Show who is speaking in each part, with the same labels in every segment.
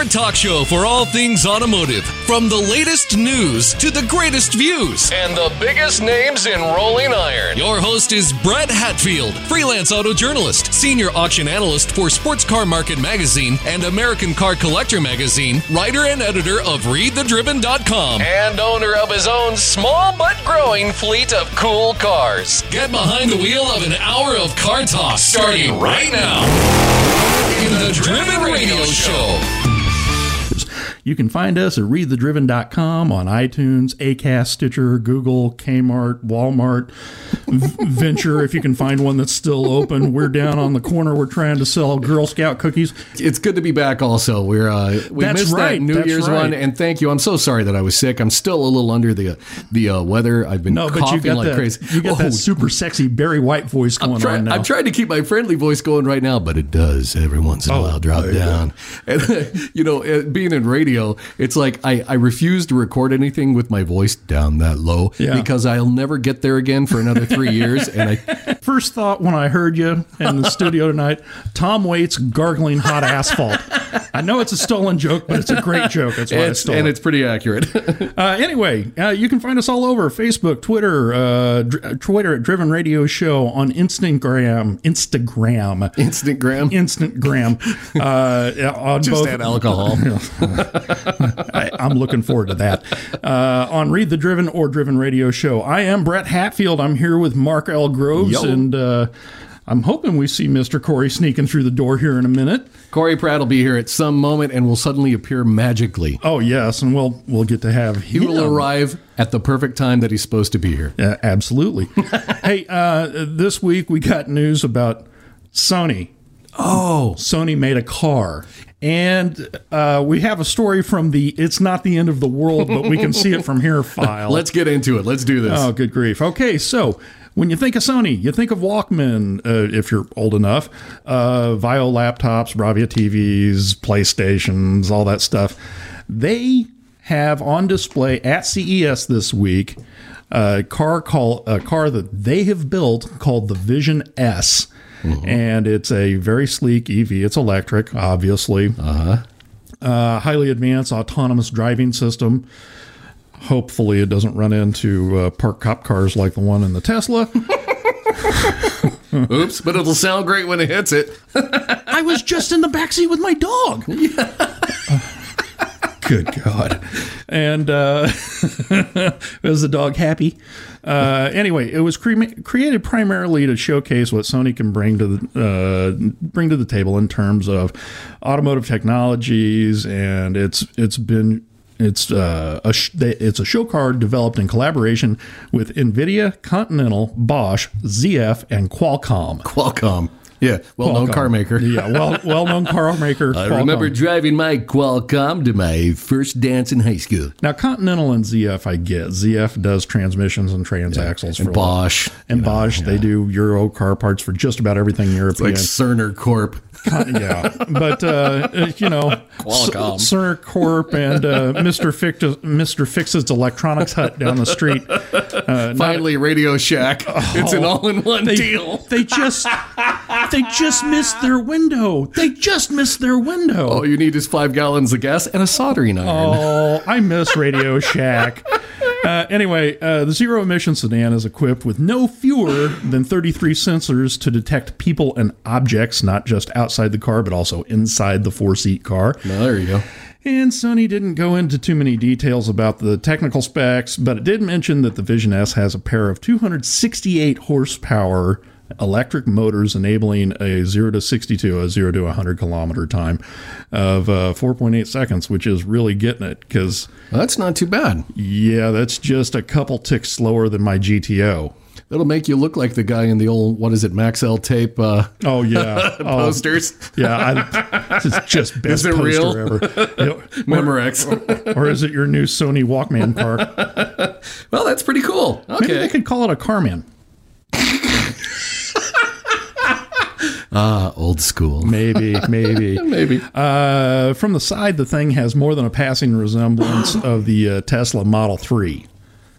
Speaker 1: your talk show for all things automotive. From the latest news to the greatest views and the biggest names in rolling iron. Your host is Brett Hatfield, freelance auto journalist, senior auction analyst for Sports Car Market Magazine and American Car Collector Magazine, writer and editor of ReadTheDriven.com, and owner of his own small but growing fleet of cool cars. Get behind the wheel of an hour of car talk starting right now in the Driven Radio Show.
Speaker 2: You can find us at readthedriven.com on iTunes, Acast, Stitcher, Google, Kmart, Walmart, Venture, if you can find one that's still open. We're down on the corner. We're trying to sell Girl Scout cookies.
Speaker 3: It's good to be back. Also, we're uh, we
Speaker 2: That's
Speaker 3: missed
Speaker 2: right,
Speaker 3: that New
Speaker 2: that's
Speaker 3: Year's
Speaker 2: right.
Speaker 3: one, and thank you. I'm so sorry that I was sick. I'm still a little under the the uh, weather. I've been
Speaker 2: No, but
Speaker 3: coughing
Speaker 2: you got
Speaker 3: like
Speaker 2: that.
Speaker 3: crazy.
Speaker 2: You got
Speaker 3: Oh,
Speaker 2: that super sexy Barry White voice going
Speaker 3: I'm, try-
Speaker 2: on now.
Speaker 3: I'm trying to keep my friendly voice going right now, but it does every once in a
Speaker 2: Oh,
Speaker 3: while drop down. And you know, uh, being in radio, it's like I, I refuse to record anything with my voice down that low
Speaker 2: Yeah.
Speaker 3: because I'll never get there again for another three years. And I,
Speaker 2: First thought when I heard you in the studio tonight, Tom Waits gargling hot asphalt. I know it's a stolen joke, but it's a great joke. That's why I
Speaker 3: it's,
Speaker 2: stole
Speaker 3: and
Speaker 2: it.
Speaker 3: it's pretty accurate.
Speaker 2: Uh, anyway, uh, you can find us all over Facebook, Twitter, uh, Dr- Twitter at Driven Radio Show on Instagram, Instagram,
Speaker 3: Instagram.
Speaker 2: Instagram. Uh, on
Speaker 3: Just
Speaker 2: both,
Speaker 3: add alcohol.
Speaker 2: I, I'm looking forward to that. Uh, on Read the Driven or Driven Radio Show. I am Brett Hatfield. I'm here with Mark L. Groves,
Speaker 3: Yo.
Speaker 2: and uh, I'm hoping we see Mr. Corey sneaking through the door here in a minute.
Speaker 3: Corey Pratt will be here at some moment and will suddenly appear magically.
Speaker 2: Oh yes, and we'll we'll get to have
Speaker 3: He will arrive at the perfect time that he's supposed to be here.
Speaker 2: Yeah, absolutely. hey, uh, this week we got news about Sony.
Speaker 3: Oh,
Speaker 2: Sony made a car. And uh, we have a story from the It's Not the End of the World, but we can see it from here file.
Speaker 3: let's get into it. Let's do this.
Speaker 2: Oh, good grief. Okay, so when you think of Sony, you think of Walkman, uh, if you're old enough, uh, VAIO laptops, Bravia TVs, PlayStations, all that stuff. They have on display at CES this week a car call a car that they have built called the Vision S. And it's a very sleek EV. It's electric, obviously. Uh-huh. Uh, highly advanced autonomous driving system. Hopefully, it doesn't run into uh, parked cop cars like the one in the Tesla.
Speaker 3: Oops, but it'll sound great when it hits it.
Speaker 2: I was just in the backseat with my dog. Good God. And uh, was the dog happy? Uh, anyway, it was cre- created primarily to showcase what Sony can bring to the uh, bring to the table in terms of automotive technologies, and it's it's been it's uh, a sh- it's a show car developed in collaboration with Nvidia, Continental, Bosch, ZF, and Qualcomm.
Speaker 3: Qualcomm. Yeah, well-known
Speaker 2: Qualcomm.
Speaker 3: car maker.
Speaker 2: Yeah, well well known car maker.
Speaker 3: I
Speaker 2: Qualcomm.
Speaker 3: remember driving my Qualcomm to my first dance in high school.
Speaker 2: Now, Continental and ZF, I get. ZF does transmissions and transaxles
Speaker 3: And
Speaker 2: for
Speaker 3: Bosch.
Speaker 2: and Bosch. They do Euro car parts for just about everything European.
Speaker 3: Like Cerner Corp.
Speaker 2: yeah, but uh, you know,
Speaker 3: Qualcomm.
Speaker 2: Cerner Corp and uh, Mister Fix Mister Fix's Electronics Hut down the street. Uh,
Speaker 3: Finally, Radio Shack. it's an all-in-one
Speaker 2: they,
Speaker 3: deal.
Speaker 2: they just they just missed their window. They just missed their window.
Speaker 3: All you need is five gallons of gas and a soldering iron.
Speaker 2: Oh, I miss Radio Shack. Uh, anyway, uh, the zero emission sedan is equipped with no fewer than 33 sensors to detect people and objects, not just outside the car, but also inside the four seat car.
Speaker 3: There you go.
Speaker 2: And Sony didn't go into too many details about the technical specs, but it did mention that the Vision S has a pair of 268 horsepower electric motors enabling a 0 to 62, a 0 to 100 kilometer time of uh, 4.8 seconds, which is really getting it because,
Speaker 3: Well, that's not too bad.
Speaker 2: yeah, that's just a couple ticks slower than my GTO.
Speaker 3: That'll make you look like the guy in the old, what is it, Maxell tape uh,
Speaker 2: Oh, yeah. oh,
Speaker 3: posters.
Speaker 2: yeah. I, it's just best
Speaker 3: Is it
Speaker 2: poster
Speaker 3: real?
Speaker 2: ever. You know,
Speaker 3: Memorex.
Speaker 2: or is it your new Sony Walkman car?
Speaker 3: well, that's pretty cool.
Speaker 2: Maybe they could call it a Carman.
Speaker 3: Ah, old school.
Speaker 2: Maybe, maybe.
Speaker 3: Maybe.
Speaker 2: Uh, from the side, the thing has more than a passing resemblance of the uh, Tesla Model 3.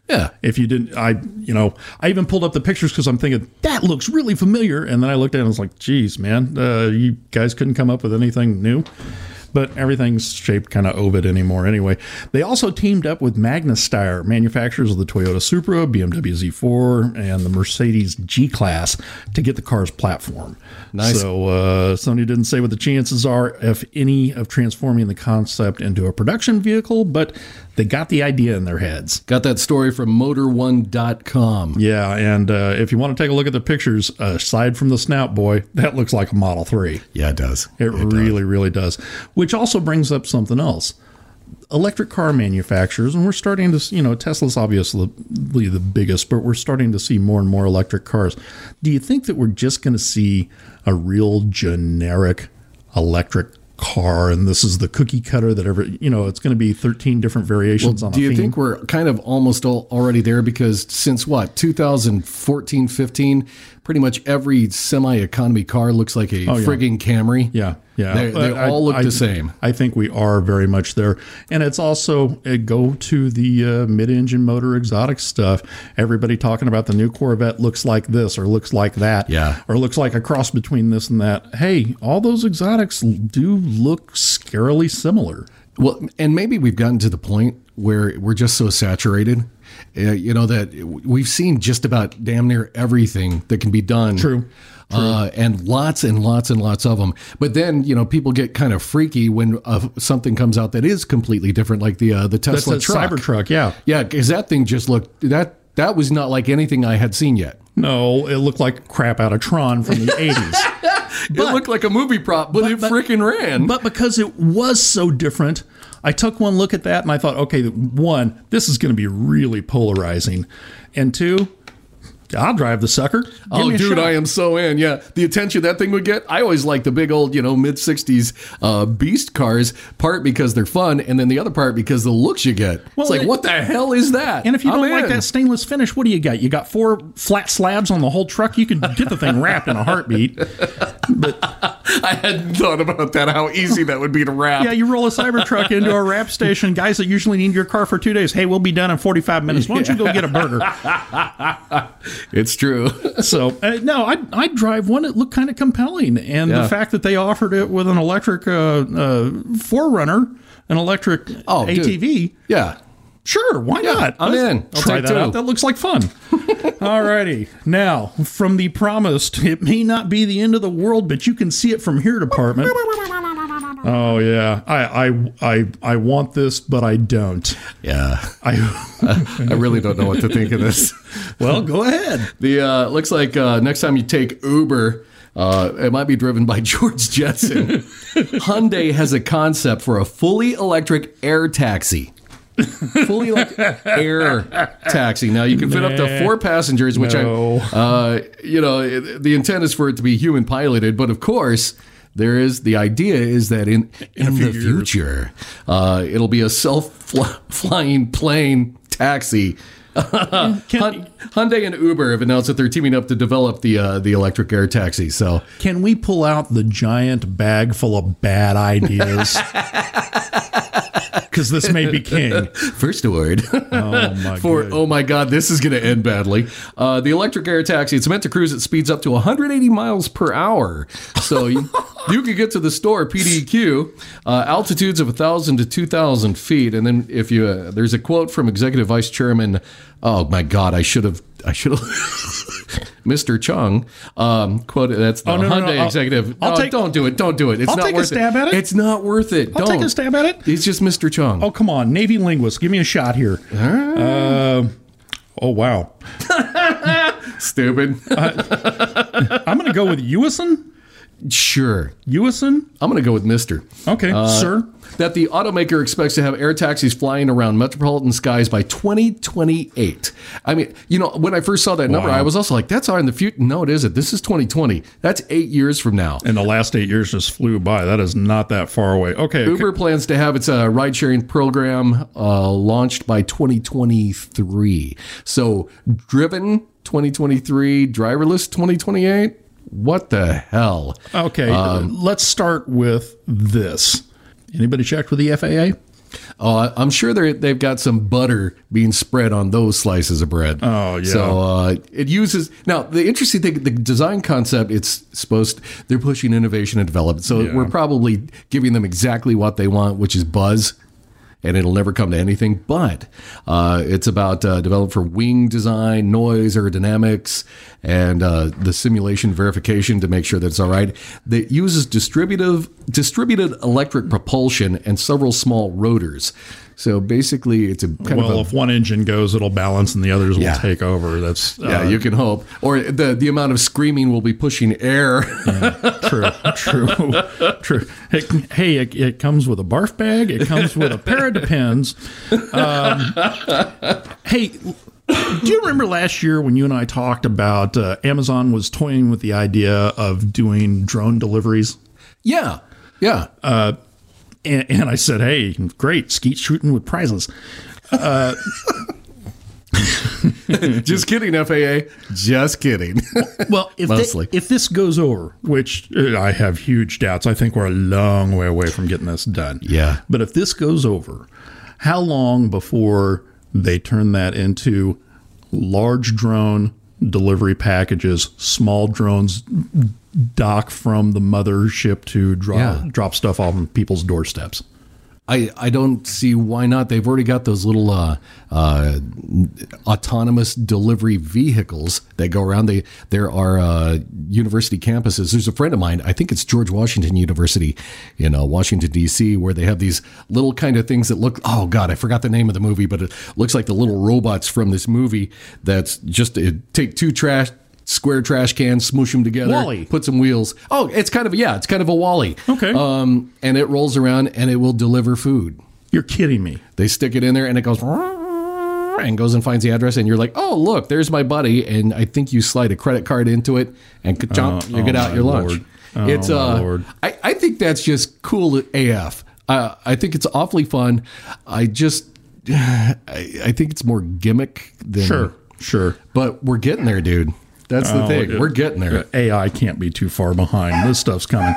Speaker 3: Yeah.
Speaker 2: If you didn't, I, you know, I even pulled up the pictures because I'm thinking that looks really familiar, and then I looked at it and was like, "Geez, man, uh, you guys couldn't come up with anything new." But everything's shaped kind of ovid anymore anyway. They also teamed up with Magna Steyr, manufacturers of the Toyota Supra, BMW Z4, and the Mercedes G Class, to get the car's platform.
Speaker 3: Nice.
Speaker 2: So uh, Sony didn't say what the chances are, if any, of transforming the concept into a production vehicle, but they got the idea in their heads.
Speaker 3: Got that story from motor1.com.
Speaker 2: Yeah, and uh, if you want to take a look at the pictures, aside from the snout boy, that looks like a Model 3.
Speaker 3: Yeah, it does.
Speaker 2: It, really, really does. Which also brings up something else. Electric car manufacturers, and we're starting to, you know, Tesla's obviously the biggest, but we're starting to see more and more electric cars. Do you think that we're just going to see a real generic electric car and this is the cookie cutter that ever you know it's going to be 13 different variations on
Speaker 3: Do you
Speaker 2: theme?
Speaker 3: think we're kind of almost all, already there? Because since what, 2014, 15, pretty much every semi economy car looks like a
Speaker 2: yeah.
Speaker 3: frigging Camry.
Speaker 2: Yeah, yeah.
Speaker 3: They, they
Speaker 2: I-
Speaker 3: all look
Speaker 2: I-
Speaker 3: the same.
Speaker 2: I think we are very much there, and it's also uh, go to the uh, mid-engine motor exotic stuff. Everybody talking about the new Corvette looks like this or looks like that,
Speaker 3: Yeah.
Speaker 2: or looks like a cross between this and that. Hey, all those exotics do look scarily similar.
Speaker 3: Well, and maybe we've gotten to the point where we're just so saturated, uh, you know, that we've seen just about damn near everything that can be done.
Speaker 2: True.
Speaker 3: Uh, and lots and lots and lots of them. But then, you know, people get kind of freaky when uh, something comes out that is completely different, like the uh, the
Speaker 2: That's
Speaker 3: Tesla
Speaker 2: a
Speaker 3: truck.
Speaker 2: Cybertruck, yeah.
Speaker 3: Yeah, because that thing just looked that that was not like anything I had seen yet.
Speaker 2: No, it looked like crap out of Tron from the '80s.
Speaker 3: it looked like a movie prop, but, it
Speaker 2: but-
Speaker 3: freaking ran.
Speaker 2: But because it was so different, I took one look at that and I thought, okay, one, this is going to be really polarizing, and two, I'll drive the sucker. Give
Speaker 3: Oh, dude,
Speaker 2: shot.
Speaker 3: I am so in. Yeah, the attention that thing would get. I always like the big old, you know, mid '60s uh, beast cars. Part because they're fun, and then the other part because the looks you get.
Speaker 2: Well,
Speaker 3: it's like,
Speaker 2: it-
Speaker 3: what the hell is that?
Speaker 2: And if you
Speaker 3: I'm
Speaker 2: don't like that stainless finish, what do you got? You got four flat slabs on the whole truck. You could get the thing wrapped in a heartbeat.
Speaker 3: But I hadn't thought about that. How easy that would be to wrap.
Speaker 2: Yeah, you roll a Cybertruck into a wrap station. Guys that usually need your car for two days. Hey, we'll be done in 45 minutes. Why don't you go get a burger?
Speaker 3: It's true.
Speaker 2: So uh, no, I I drive one. It looked kind of compelling, and
Speaker 3: Yeah.
Speaker 2: the fact that they offered it with an electric uh, uh, Forerunner, an electric
Speaker 3: Oh, dude.
Speaker 2: ATV.
Speaker 3: yeah.
Speaker 2: Sure, why not?
Speaker 3: I'm
Speaker 2: Let's-
Speaker 3: in.
Speaker 2: I'll
Speaker 3: Try
Speaker 2: try that
Speaker 3: two.
Speaker 2: out. That looks like fun. Alrighty. Now, from the promised, it may not be the end of the world, but you can see it from here department. Oh yeah, I I I I want this, but I don't.
Speaker 3: Yeah.
Speaker 2: I
Speaker 3: I really don't know what to think of this.
Speaker 2: well, go ahead.
Speaker 3: The uh, looks like uh, next time you take Uber, uh, it might be driven by George Jetson. Hyundai has a concept for a fully electric air taxi. fully electric air taxi. Now you can fit up to four passengers, which
Speaker 2: No.
Speaker 3: I, uh, you know, the intent is for it to be human piloted, but of course. There is the idea is that in in,
Speaker 2: few
Speaker 3: the future, uh, it'll be a self flying plane taxi. Hun- Hyundai and Uber have announced that they're teaming up to develop the uh, the electric air taxi. So
Speaker 2: Can we pull out the giant bag full of bad ideas? Because this may be king.
Speaker 3: first award
Speaker 2: Oh my
Speaker 3: for
Speaker 2: god.
Speaker 3: oh my god, this is going to end badly. Uh, the electric air taxi it's meant to cruise at speeds up to 180 miles per hour. So you, you could get to the store PDQ uh, altitudes of 1,000 to 2,000 feet, and then if you uh, there's a quote from Executive Vice Chairman. Oh my god, I should have I should have. Mr. Chung, um, quote that's the
Speaker 2: Oh, no, no, no,
Speaker 3: Hyundai
Speaker 2: I'll-
Speaker 3: executive.
Speaker 2: I'll take-
Speaker 3: don't do it. Don't do it. It's
Speaker 2: I'll
Speaker 3: not
Speaker 2: take a
Speaker 3: worth
Speaker 2: stab at it.
Speaker 3: It's not worth it.
Speaker 2: I'll
Speaker 3: don't
Speaker 2: take a stab at it.
Speaker 3: He's just Mr. Chung.
Speaker 2: Oh, come on. Navy linguist. Give me a shot here. Uh, oh, wow.
Speaker 3: Stupid.
Speaker 2: I'm going to go with Ewison.
Speaker 3: Sure.
Speaker 2: Ewison?
Speaker 3: I'm going to go with Mr.
Speaker 2: Okay, sir.
Speaker 3: That the automaker expects to have air taxis flying around metropolitan skies by 2028. I mean, you know, when I first saw that number,
Speaker 2: Wow.
Speaker 3: I was also like, that's in the future. No, it isn't. This is 2020. That's eight years from now.
Speaker 2: And the last eight years just flew by. That is not that far away. Okay.
Speaker 3: Uber plans to have its uh, ride sharing program uh, launched by 2023. So, driven 2023, driverless 2028. What the hell?
Speaker 2: Okay.
Speaker 3: Um,
Speaker 2: let's start with this. Anybody checked with the FAA?
Speaker 3: I- I'm sure they're, they've got some butter being spread on those slices of bread.
Speaker 2: Oh, yeah.
Speaker 3: So uh, it uses now the interesting thing, the design concept. It's supposed they're pushing innovation and development. So
Speaker 2: Yeah.
Speaker 3: we're probably giving them exactly what they want, which is buzz. And it'll never come to anything, but uh, it's about uh, developed for wing design, noise, aerodynamics, and uh, the simulation verification to make sure that it's all right. That uses distributive distributed electric propulsion and several small rotors. So basically, it's a kind
Speaker 2: well,
Speaker 3: of a
Speaker 2: if one engine goes, it'll balance, and the others
Speaker 3: Yeah.
Speaker 2: will take over. That's
Speaker 3: yeah,
Speaker 2: uh,
Speaker 3: you can hope. Or the the amount of screaming will be pushing air.
Speaker 2: true, true, true. It, hey, it, it comes with a barf bag. It comes with a pair of depends. Um, hey, do you remember last year when you and I talked about uh, Amazon was toying with the idea of doing drone deliveries?
Speaker 3: yeah, yeah.
Speaker 2: And, and I said, "Hey, great, skeet shooting with prizes."
Speaker 3: Just kidding, FAA. Just kidding.
Speaker 2: Well, if
Speaker 3: Mostly.
Speaker 2: they, if this goes over, which uh, I have huge doubts, I think we're a long way away from getting this done.
Speaker 3: Yeah.
Speaker 2: But if this goes over, how long before they turn that into large drone delivery packages, small drones dock from the mothership to drop
Speaker 3: Yeah.
Speaker 2: drop stuff off on people's doorsteps?
Speaker 3: I, I don't see why not. They've already got those little uh, uh, autonomous delivery vehicles that go around. They there are uh, university campuses. There's a friend of mine. I think it's George Washington University in uh, Washington D.C. where they have these little kind of things that look. Oh God, I forgot the name of the movie, but it looks like the little robots from this movie. That's just take two trash. Square trash cans, smoosh them together,
Speaker 2: Wall-E.
Speaker 3: put some wheels. Oh, it's kind of yeah, it's kind of a Wall-E.
Speaker 2: Okay.
Speaker 3: Um, and it rolls around and it will deliver food.
Speaker 2: You're kidding me.
Speaker 3: They stick it in there and it goes and goes and finds the address and you're like, oh look, there's my buddy, and I think you slide a credit card into it and ka-chomp, you get
Speaker 2: oh
Speaker 3: out your lunch.
Speaker 2: Lord. Oh
Speaker 3: it's uh,
Speaker 2: Lord.
Speaker 3: I, I think that's just cool AF. Uh, I think it's awfully fun. I just, I, I think it's more gimmick than
Speaker 2: Sure, sure.
Speaker 3: but we're getting there, dude. That's the
Speaker 2: Oh,
Speaker 3: thing.
Speaker 2: it-
Speaker 3: We're getting there.
Speaker 2: AI can't be too far behind. This stuff's coming.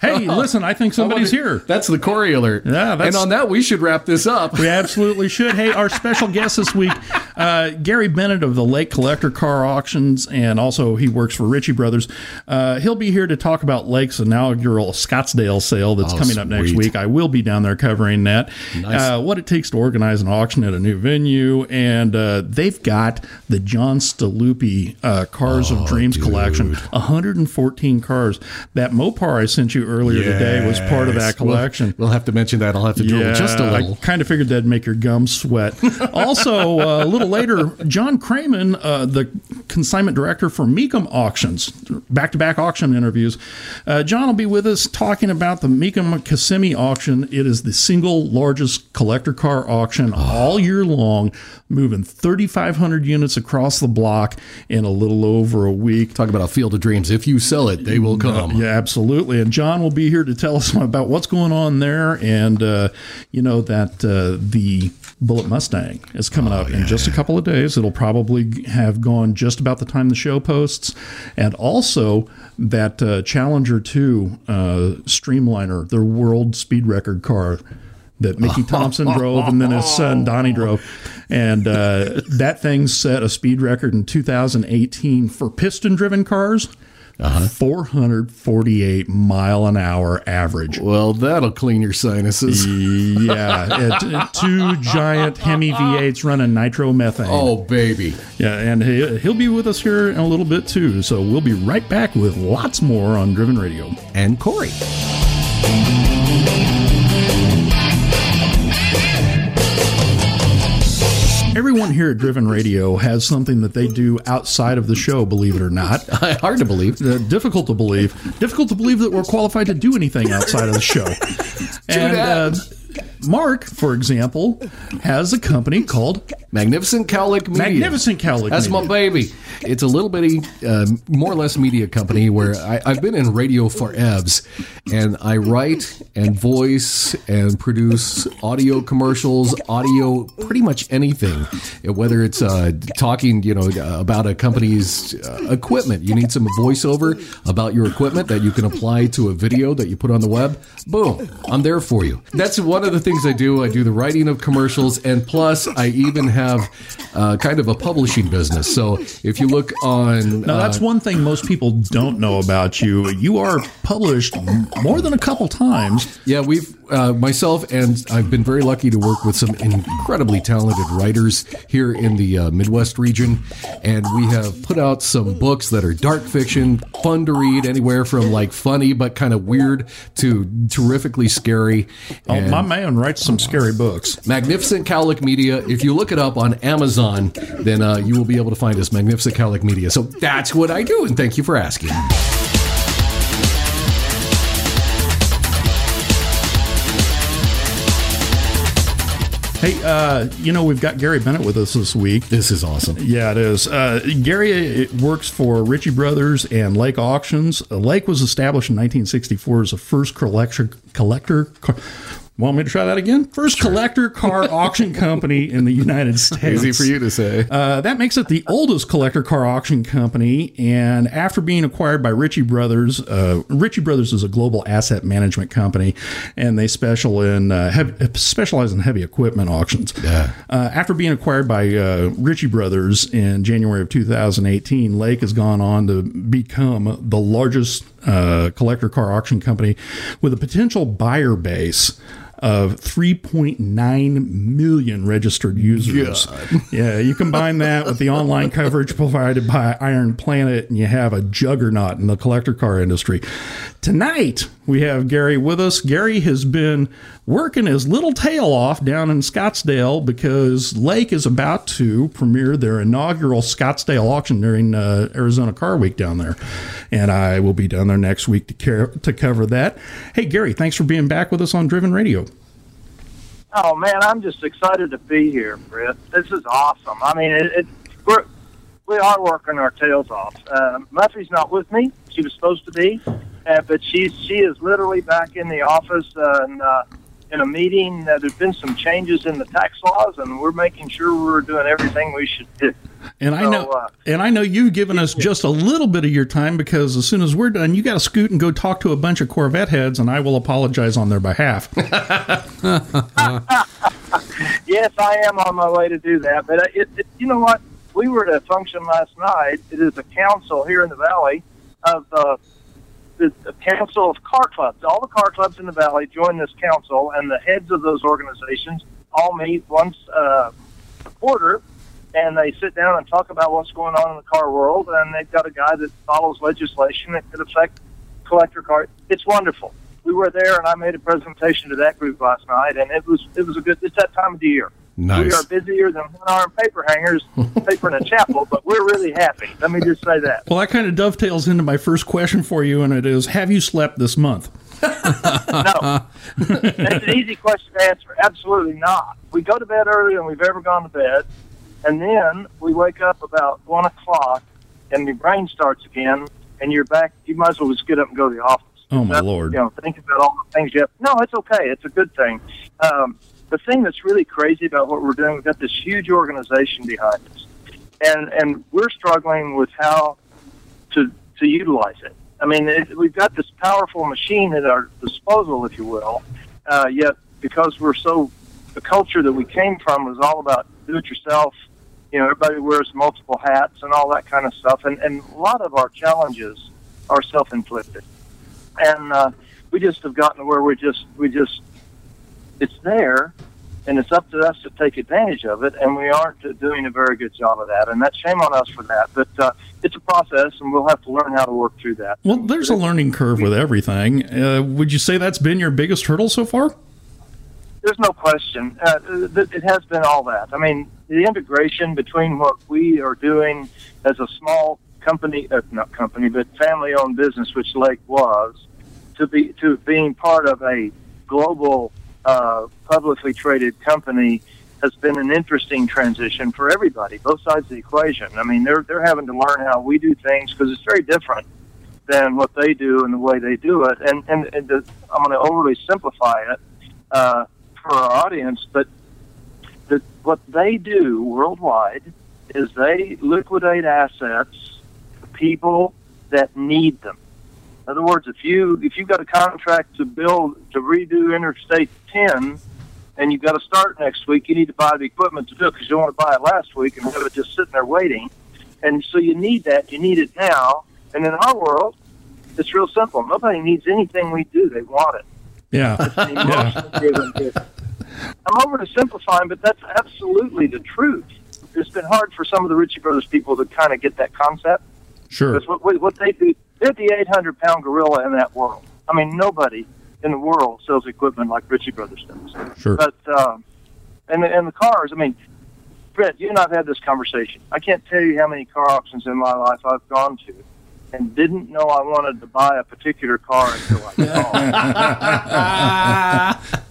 Speaker 2: Hey, listen, I think somebody's here.
Speaker 3: That's the Corey alert.
Speaker 2: Yeah, that's-
Speaker 3: and on that, we should wrap this up.
Speaker 2: We absolutely should. Hey, our special guest this week, uh, Gary Bennett of the Leake Collector Car Auctions, and also he works for Ritchie Brothers. Uh, he'll be here to talk about Leake's inaugural Scottsdale sale that's
Speaker 3: Oh,
Speaker 2: coming up next week. I will be down there covering that.
Speaker 3: Nice.
Speaker 2: Uh, what it takes to organize an auction at a new venue, and uh, they've got the John Staluppi uh, Cars
Speaker 3: Oh,
Speaker 2: of Dreams collection, 114 cars. That Mopar I sent you earlier today was part of that
Speaker 3: Yes. We'll-
Speaker 2: collection.
Speaker 3: We'll, have to mention that. I'll have to drill just a little.
Speaker 2: I kind of figured that'd make your gums sweat. also, uh, a little later, John Kraman, uh, the consignment director for Mecum Auctions, back to back auction interviews. Uh, John will be with us talking about the Mecum Kissimmee auction. It is the single largest collector car auction all year long, moving 3,500 units across the block in a little over a week.
Speaker 3: Talk about a field of dreams. If you sell it, they will come.
Speaker 2: Yeah, absolutely. And John will be here to tell us about what's going on there, and uh, you know that uh, the Bullitt Mustang is coming up in just a couple of days. It'll probably have gone just about the time the show posts, and also that uh, Challenger Two uh, Streamliner, their world speed record car. That Mickey Thompson drove, and then his son Danny drove, and uh, that thing set a speed record in 2018 for piston-driven cars. 448 mile an hour average.
Speaker 3: Well, that'll clean your sinuses.
Speaker 2: Yeah, it, two giant Hemi V8s running nitromethane.
Speaker 3: Oh, baby.
Speaker 2: Yeah, and he, he'll be with us here in a little bit too. So we'll be right back with lots more on Driven Radio.
Speaker 3: And Corey.
Speaker 2: Everyone here at Driven Radio has something that they do outside of the show, believe it or not.
Speaker 3: Hard to believe.
Speaker 2: Uh, difficult to believe. Difficult to believe that we're qualified to do anything outside of the show. and uh, Mark, for example, has a company called
Speaker 3: Magnificent Cowlick Media.
Speaker 2: Magnificent Cowlick
Speaker 3: That's
Speaker 2: Media.
Speaker 3: my baby. It's a little bitty, uh, more or less media company where I, I've been in radio for evs, and I write and voice and produce audio commercials, audio, pretty much anything. Whether it's uh, talking, you know, about a company's uh, equipment, you need some voiceover about your equipment that you can apply to a video that you put on the web. Boom, I'm there for you. That's one of the things things I do. I do the writing of commercials, and plus, I even have uh, kind of a publishing business. So if you look on.
Speaker 2: Now, that's
Speaker 3: uh,
Speaker 2: one thing most people don't know about you. You are published more than a couple times.
Speaker 3: Yeah, we've uh, myself and I've been very lucky to work with some incredibly talented writers here in the uh, Midwest region, and we have put out some books that are dark fiction, fun to read, anywhere from like funny but kind of weird to terrifically scary.
Speaker 2: Oh,
Speaker 3: And
Speaker 2: my man writes some scary books.
Speaker 3: Magnificent Cowlick Media. If you look it up on Amazon, then uh, you will be able to find us, Magnificent Cowlick Media. So that's what I do, and thank you for asking.
Speaker 2: Hey, uh, you know, we've got Gary Bennett with us this week.
Speaker 3: This is awesome.
Speaker 2: Yeah, it is. Uh, Gary works for Ritchie Brothers and Leake Auctions. Uh, Leake was established in 1964 as the first collector collector. Want me to try that again? First collector car auction company in the United States.
Speaker 3: Easy for you to say.
Speaker 2: Uh, that makes it the oldest collector car auction company. And after being acquired by Ritchie Brothers, uh, Ritchie Brothers is a global asset management company, and they special in uh, heavy, specialize in heavy equipment auctions.
Speaker 3: Yeah.
Speaker 2: Uh, after being acquired by uh, Ritchie Brothers in January of 2018, Leake has gone on to become the largest uh, collector car auction company with a potential buyer base of 3.9 million registered users. Yeah, you combine that with the online coverage provided by Iron Planet, and you have a juggernaut in the collector car industry. Tonight, we have Gary with us. Gary has been working his little tail off down in Scottsdale because Leake is about to premiere their inaugural Scottsdale auction during uh, Arizona Car Week down there. And I will be down there next week to, care, to cover that. Hey, Gary, thanks for being back with us on Driven Radio.
Speaker 4: Oh man, I'm just excited to be here, Britt. This is awesome. I mean, it, it we're we are working our tails off. Uh, Muffy's not with me; she was supposed to be, uh, but she's she is literally back in the office uh, and uh, in a meeting. Uh, there's been some changes in the tax laws, and we're making sure we're doing everything we should do.
Speaker 2: And I
Speaker 4: So,
Speaker 2: know,
Speaker 4: uh,
Speaker 2: and I know you've given us just a little bit of your time because as soon as we're done, you got to scoot and go talk to a bunch of Corvette heads, and I will apologize on their behalf.
Speaker 4: Yes, I am on my way to do that. But uh, it, it, you know what? We were at a function last night. It is a council here in the valley of uh, the, the council of car clubs. All the car clubs in the valley join this council, and the heads of those organizations all meet once uh, a quarter, and they sit down and talk about what's going on in the car world. And they've got a guy that follows legislation that could affect collector car. It's wonderful. We were there, and I made a presentation to that group last night, and it was it was a good. It's that time of the year. We are busier than one-arm paper hangers, paper in a chapel, but we're really happy. Let me just say that.
Speaker 2: well, that kind of dovetails into my first question for you, and it is: Have you slept this month?
Speaker 4: No, that's an easy question to answer. Absolutely not. We go to bed earlier than we've ever gone to bed, and then we wake up about one o'clock, and your brain starts again, and you're back. You might as well just get up and go to the office.
Speaker 2: Oh my
Speaker 4: That's-
Speaker 2: lord!
Speaker 4: You know, think about all the things you have. No, it's okay. It's a good thing. Um, the thing that's really crazy about what we're doing, we've got this huge organization behind us, and and we're struggling with how to to utilize it. I mean, it, we've got this powerful machine at our disposal, if you will. Uh, yet, because we're so the culture that we came from was all about do it yourself. You know, everybody wears multiple hats and all that kind of stuff, and and a lot of our challenges are self inflicted and uh, we just have gotten to where we just we just it's there and it's up to us to take advantage of it and we aren't doing a very good job of that and that's shame on us for that but uh, it's a process and we'll have to learn how to work through that
Speaker 2: Well, there's a learning curve with everything. Uh, would you say that's been your biggest hurdle so far?
Speaker 4: there's no question uh, it has been all that i mean the integration between what we are doing as a small company uh, not company but family owned business which Leake was to be to being part of a global uh, publicly traded company has been an interesting transition for everybody, both sides of the equation. I mean, they're they're having to learn how we do things because it's very different than what they do and the way they do it. And and, and the, I'm going to overly simplify it uh, for our audience, but the, what they do worldwide is they liquidate assets people that need them. In other words, if you if you've got a contract to build to redo Interstate 10, and you've got to start next week, you need to buy the equipment to do it because you don't want to buy it last week and have it just sitting there waiting. And so you need that. You need it now. And in our world, it's real simple. Nobody needs anything we do. They want it.
Speaker 2: Yeah.
Speaker 4: It's an emotion-driven business. I'm over to simplifying, but that's absolutely the truth. It's been hard for some of the Ritchie Brothers people to kind of get that concept.
Speaker 2: Sure.
Speaker 4: Because what- what they do, they're the 800 pound gorilla in that world. I mean, nobody in the world sells equipment like Ritchie Brothers does.
Speaker 2: Sure.
Speaker 4: But um, and the, and the cars, I mean, Brett, you and I've had this conversation. I can't tell you how many car auctions in my life I've gone to and didn't know I wanted to buy a particular car until I saw it.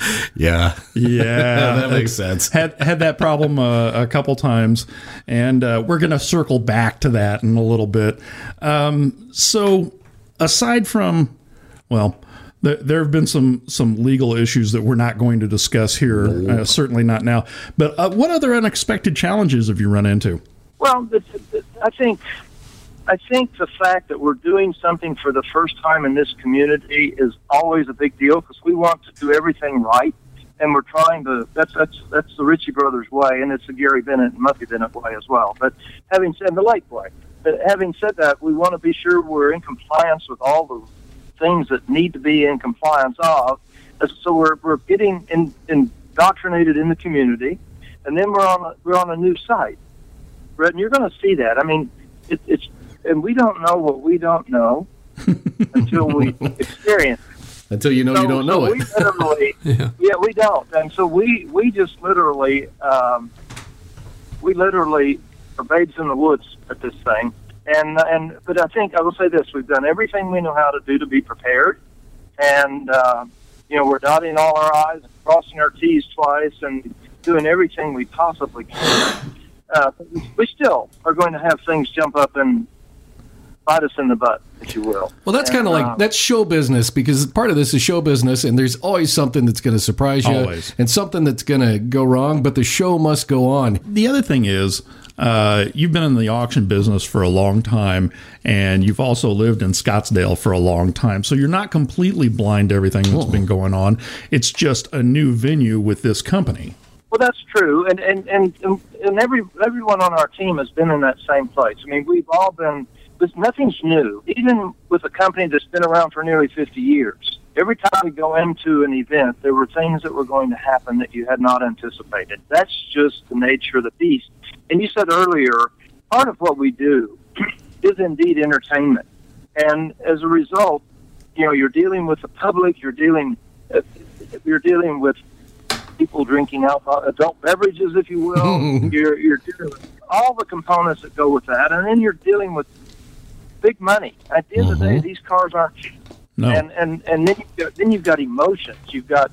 Speaker 3: Yeah.
Speaker 2: Yeah,
Speaker 3: that makes sense.
Speaker 2: Had had that problem uh, a couple times, and uh, we're going to circle back to that in a little bit. Um, so, aside from, well, th- there have been some some legal issues that we're not going to discuss here. Uh, certainly not now. But uh, what other unexpected challenges have you run into?
Speaker 4: Well, it's, it's, I think I think the fact that we're doing something for the first time in this community is always a big deal because we want to do everything right, and we're trying to. That's that's that's the Ritchie Brothers way, and it's the Gary Bennett and Muffy Bennett way as well. But having said the Leake way, but having said that, we want to be sure we're in compliance with all the things that need to be in compliance of. So we're we're getting in, indoctrinated in the community, and then we're on a, we're on a new site. Brett, and you're going to see that. I mean, it, it's and we don't know what we don't know until we experience. it.
Speaker 3: Until you know you don't know
Speaker 4: so
Speaker 3: it.
Speaker 4: We literally, yeah. we don't, and so we we just literally, um, we literally are babes in the woods at this thing. And and but I think I will say this: we've done everything we know how to do to be prepared, and uh, you know we're dotting all our i's, and crossing our t's twice, and doing everything we possibly can. Uh, we still are going to have things jump up and bite us in the butt, if you will.
Speaker 3: Well, that's kind of like
Speaker 4: uh,
Speaker 3: that's show business because part of this is show business, and there's always something that's going to surprise you,
Speaker 2: Always.
Speaker 3: and something that's going to go wrong. But the show must go on.
Speaker 2: The other thing is, uh, you've been in the auction business for a long time, and you've also lived in Scottsdale for a long time. So you're not completely blind to everything that's been going on. It's just a new venue with this company.
Speaker 4: Well, that's true, and and and and every everyone on our team has been in that same place. I mean, we've all been. This nothing's new. Even with a company that's been around for nearly 50 years, every time we go into an event, there were things that were going to happen that you had not anticipated. That's just the nature of the beast. And you said earlier, part of what we do is indeed entertainment, and as a result, you know, you're dealing with the public. You're dealing, uh, you're dealing with people drinking alcohol, adult beverages, if you will. you're you're dealing with all the components that go with that, and then you're dealing with big money. At the end of the day, mm-hmm. these cars aren't cheap.
Speaker 2: No.
Speaker 4: And and and then you've got, then you've got emotions. You've got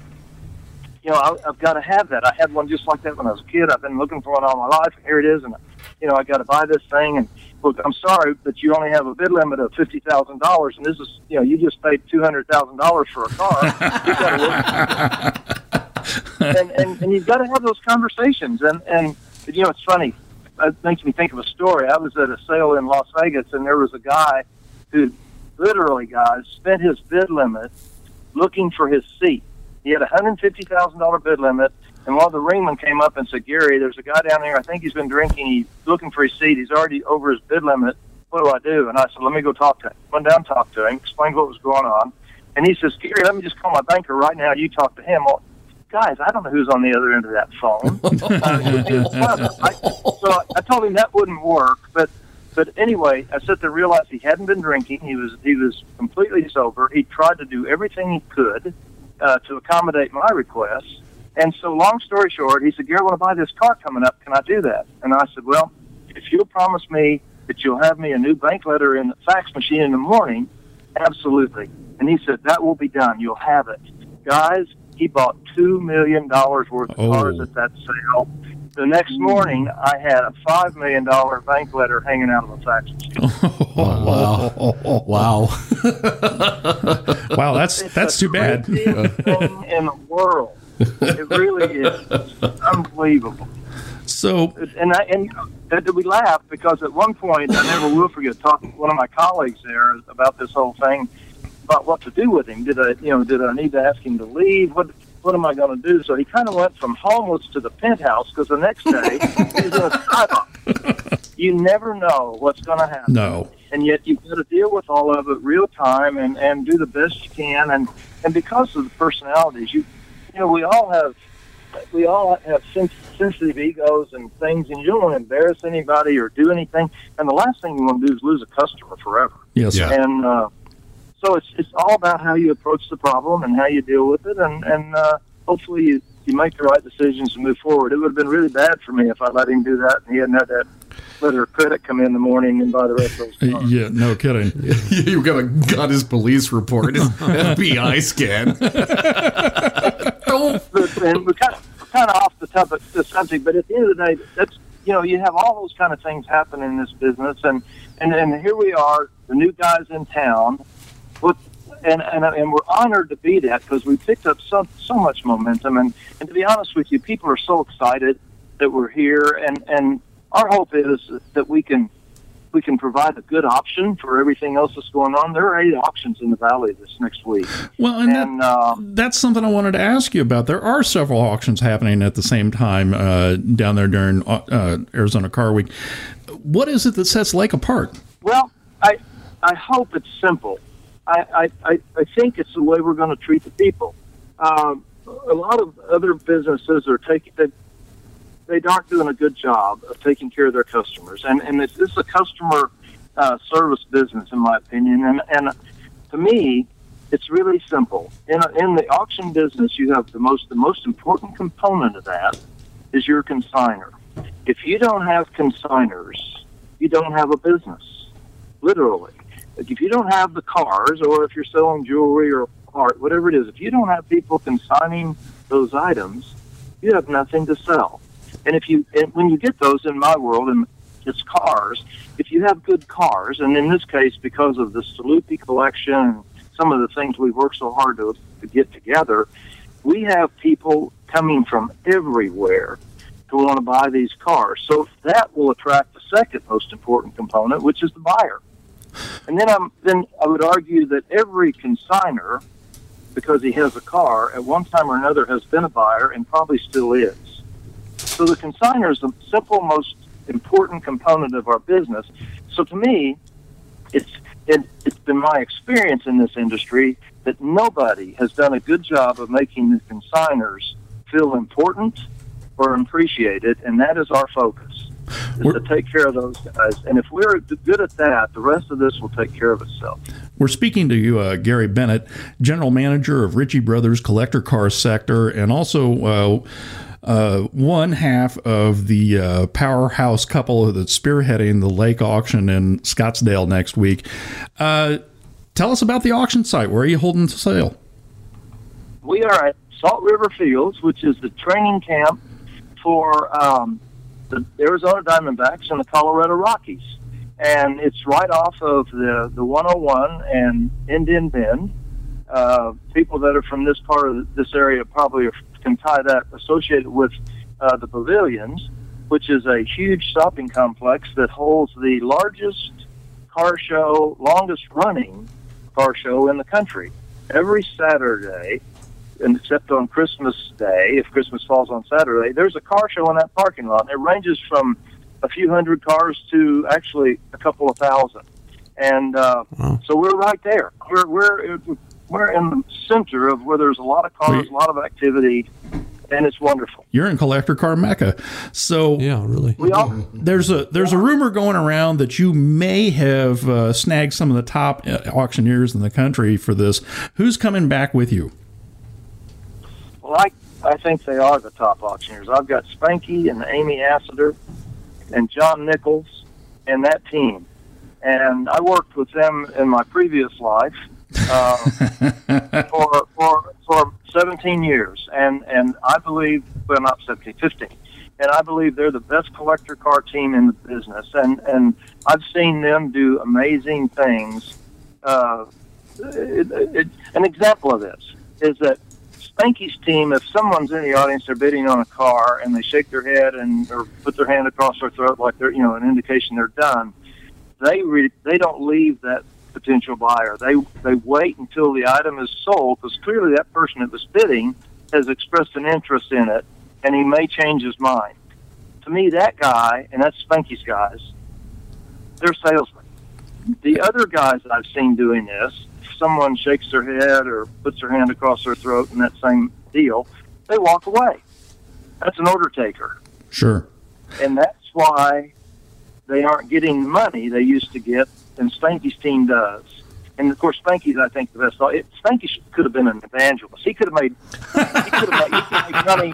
Speaker 4: you know I, I've got to have that. I had one just like that when I was a kid. I've been looking for one all my life. And here it is, and you know I got to buy this thing. And look, I'm sorry, but you only have a bid limit of fifty thousand dollars, and this is you know you just paid two hundred thousand dollars for a car. you gotta work and, and and you've got to have those conversations. And and you know, it's funny. It makes me think of a story. I was at a sale in Las Vegas, and there was a guy who, literally, guys, spent his bid limit looking for his seat. He had a hundred fifty thousand dollar bid limit, and while the ringman came up and said, "Gary, there's a guy down there. I think he's been drinking. He's looking for his seat. He's already over his bid limit. What do I do?" And I said, "Let me go talk to him." Went down, talked to him, explained what was going on, and he says, "Gary, let me just call my banker right now. You talk to him." Guys, I don't know who's on the other end of that phone. Uh, I, so I, told him that wouldn't work, but but anyway, I sat there and realized he hadn't been drinking. He was he was completely sober. He tried to do everything he could uh, to accommodate my requests. And so, long story short, he said, "Gary, I want to buy this car coming up. Can I do that?" And I said, "Well, if you'll promise me that you'll have me a new bank letter in the fax machine in the morning, absolutely." And he said, "That will be done. You'll have it." Guys, he bought two million dollars worth of
Speaker 2: Oh.
Speaker 4: cars at that sale. The next morning, I had a five million dollar bank letter hanging out of a fax machine.
Speaker 3: Wow, wow.
Speaker 2: Wow, that's
Speaker 4: It's
Speaker 2: that's too bad.
Speaker 4: craziest thing in the world. It really is It's unbelievable.
Speaker 2: So
Speaker 4: And I, and that- that we laugh because at one point I never will forget talking to one of my colleagues there about this whole thing about what to do with him. Did I, you know, did I need to ask him to leave? What what am I going to do? So he kind of went from homeless to the penthouse because the next day he's in a skybox. You never know what's going to happen.
Speaker 2: No.
Speaker 4: And yet you've got to deal with all of it real time and, and do the best you can. And, and because of the personalities, you, you know, we all have, we all have sens- sensitive egos and things, and you don't want to embarrass anybody or do anything. And the last thing you want to do is lose a customer forever.
Speaker 2: Yes.
Speaker 3: Yeah.
Speaker 4: And uh, so it's it's all about how you approach the problem and how you deal with it, and and uh, hopefully you, you make the right decisions to move forward. It would have been really bad for me if I let him do that and he hadn't had that letter of credit come in the morning and buy the rest of those cars.
Speaker 2: Yeah, no kidding.
Speaker 3: you got, a, got his police report, his FBI scan.
Speaker 4: And we're kind of we're kind of off the topic, the subject, but at the end of the day, that's you know you have all those kind of things happen in this business, and and and here we are, the new guys in town, and and and we're honored to be that because we picked up so so much momentum, and and to be honest with you, people are so excited that we're here, and and our hope is that we can. We can provide a good option for everything else that's going on. There are eight auctions in the valley this next week,
Speaker 2: Well, and,
Speaker 4: and
Speaker 2: that,
Speaker 4: uh,
Speaker 2: that's something I wanted to ask you about. There are several auctions happening at the same time uh, down there during uh, Arizona Car Week. What is it that sets Leake apart?
Speaker 4: Well, I I hope it's simple. I I, I, think it's the way we're going to treat the people. Um, a lot of other businesses are taking they, they aren't doing a good job of taking care of their customers, and and this is a customer uh, service business, in my opinion. And and to me, it's really simple. In a, in the auction business, you have the most the most important component of that is your consigner. If you don't have consigners, you don't have a business literally. Like if you don't have the cars, or if you're selling jewelry or art, whatever it is, if you don't have people consigning those items, you have nothing to sell. And if you, and when you get those in my world, and it's cars, if you have good cars, and in this case, because of the Staluppi collection, some of the things we've worked so hard to, to get together, we have people coming from everywhere to want to buy these cars. So that will attract the second most important component, which is the buyer. And then I'm then I would argue that every consigner, because he has a car, at one time or another has been a buyer and probably still is. So the consigner is the simple most important component of our business. So to me, it's it, it's been my experience in this industry that nobody has done a good job of making the consigners feel important or appreciated, and that is our focus. Is to take care of those guys, and if we're good at that, the rest of this will take care of itself.
Speaker 2: We're speaking to you, uh, Gary Bennett, General Manager of Ritchie Brothers Collector Car Sector, and also uh, uh, one half of the uh, powerhouse couple that's spearheading the Leake auction in Scottsdale next week. Uh, tell us about the auction site. Where are you holding the sale?
Speaker 4: We are at Salt River Fields, which is the training camp for um, the Arizona Diamondbacks and the Colorado Rockies. And it's right off of the, the 101 and Indian Bend. Uh, people that are from this part of this area probably can tie that associated with uh, the pavilions, which is a huge shopping complex that holds the largest car show, longest running car show in the country. Every Saturday, and except on Christmas Day, if Christmas falls on Saturday, there's a car show in that parking lot. And it ranges from a few hundred cars to actually a couple of thousand. And uh, so we're right there. We're we're we're in the center of where there's a lot of cars, a lot of activity, and it's wonderful.
Speaker 2: You're in collector car mecca. So
Speaker 5: Yeah, really.
Speaker 4: We all
Speaker 2: there's a there's a rumor going around that you may have uh, snagged some of the top uh, auctioneers in the country for this. Who's coming back with you?
Speaker 4: Well, I, I think they are the top auctioneers. I've got Spanky and Amy Assiter and John Nichols and that team. And I worked with them in my previous life uh, for, for, for 17 years. And, and I believe, well, not 17, 15. And I believe they're the best collector car team in the business. And, and I've seen them do amazing things. Uh, it, it, an example of this is that Spanky's team, if someone's in the audience, they're bidding on a car, and they shake their head and or put their hand across their throat like they're, you know, an indication they're done. They re- they don't leave that potential buyer. They they wait until the item is sold because clearly that person that was bidding has expressed an interest in it, and he may change his mind. To me, that guy, and that's Spanky's guys, they're salesmen. The other guys I've seen doing this, someone shakes their head or puts their hand across their throat in that same deal, they walk away. That's an order taker.
Speaker 2: Sure.
Speaker 4: And that's why they aren't getting the money they used to get, and Spanky's team does. And of course, Spanky's, I think, the best. It, Spanky could have been an evangelist. He could have made. He could have made. He can make money.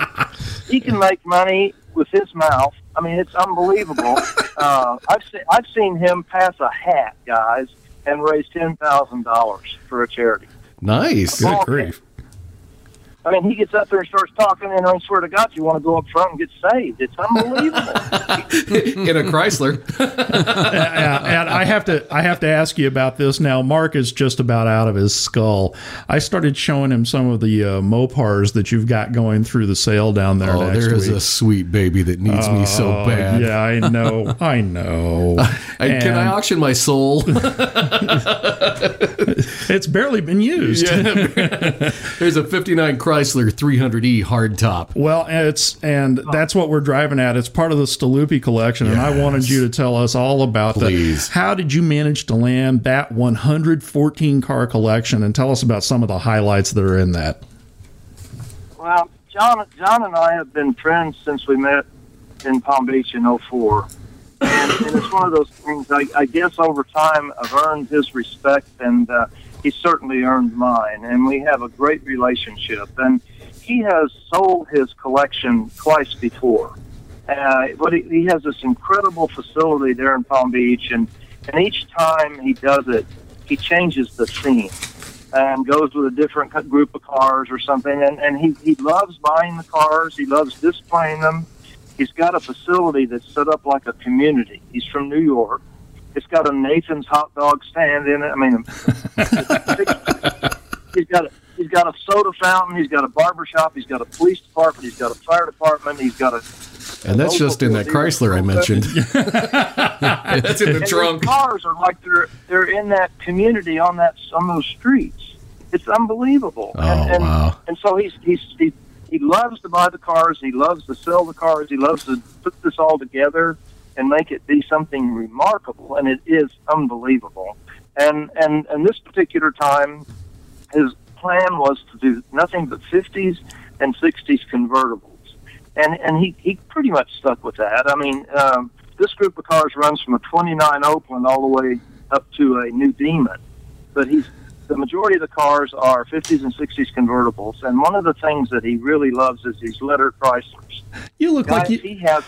Speaker 4: He can make money with his mouth. I mean, it's unbelievable. Uh, I've seen I've seen him pass a hat, guys, and raise ten thousand dollars for a charity.
Speaker 3: Nice.
Speaker 2: Good grief.
Speaker 4: I mean, he gets up there and starts talking, and I swear to God, you want to go up front and get saved. It's unbelievable.
Speaker 3: In a Chrysler.
Speaker 2: and, and I have to I have to ask you about this now. Mark is just about out of his skull. I started showing him some of the uh, Mopars that you've got going through the sale down there
Speaker 3: Oh,
Speaker 2: next
Speaker 3: there is
Speaker 2: week.
Speaker 3: a sweet baby that needs me so
Speaker 2: Oh,
Speaker 3: bad.
Speaker 2: Yeah, I know. I know.
Speaker 3: I, can I auction my soul?
Speaker 2: It's barely been used.
Speaker 3: There's a 59 Chrysler 300E hardtop.
Speaker 2: Well, it's and that's what we're driving at. It's part of the Staluppi collection, and I wanted you to tell us all about
Speaker 3: Please.
Speaker 2: that. How did you manage to land that 114 car collection, and tell us about some of the highlights that are in that.
Speaker 4: Well, John, John and I have been friends since we met in Palm Beach in '04, and, and it's one of those things. I, I guess over time I've earned his respect, and uh, he certainly earned mine. And we have a great relationship. And he has sold his collection twice before. Uh, but he, he has this incredible facility there in Palm Beach, and and each time he does it, he changes the scene and goes with a different group of cars or something. And, and he, he loves buying the cars. He loves displaying them. He's got a facility that's set up like a community. He's from New York. It's got a Nathan's hot dog stand in it. I mean, he's got a he's got a soda fountain. He's got a barber shop. He's got a police department. He's got a fire department. He's got a
Speaker 3: And that's just in that Chrysler I mentioned. that's in the
Speaker 4: and
Speaker 3: trunk.
Speaker 4: Cars are like they're they're in that community on that on those streets. It's unbelievable.
Speaker 3: Oh,
Speaker 4: and, and,
Speaker 3: wow.
Speaker 4: And so he's he's he, he loves to buy the cars. He loves to sell the cars. He loves to put this all together and make it be something remarkable. And it is unbelievable. And and and this particular time, his plan was to do nothing but 50s and 60s convertibles. And and he, he pretty much stuck with that. I mean, um, this group of cars runs from a 29 Oakland all the way up to a new Demon. But he's the majority of the cars are 50s and 60s convertibles. And one of the things that he really loves is these letter Chryslers.
Speaker 2: You look
Speaker 4: Guys,
Speaker 2: like you.
Speaker 4: he has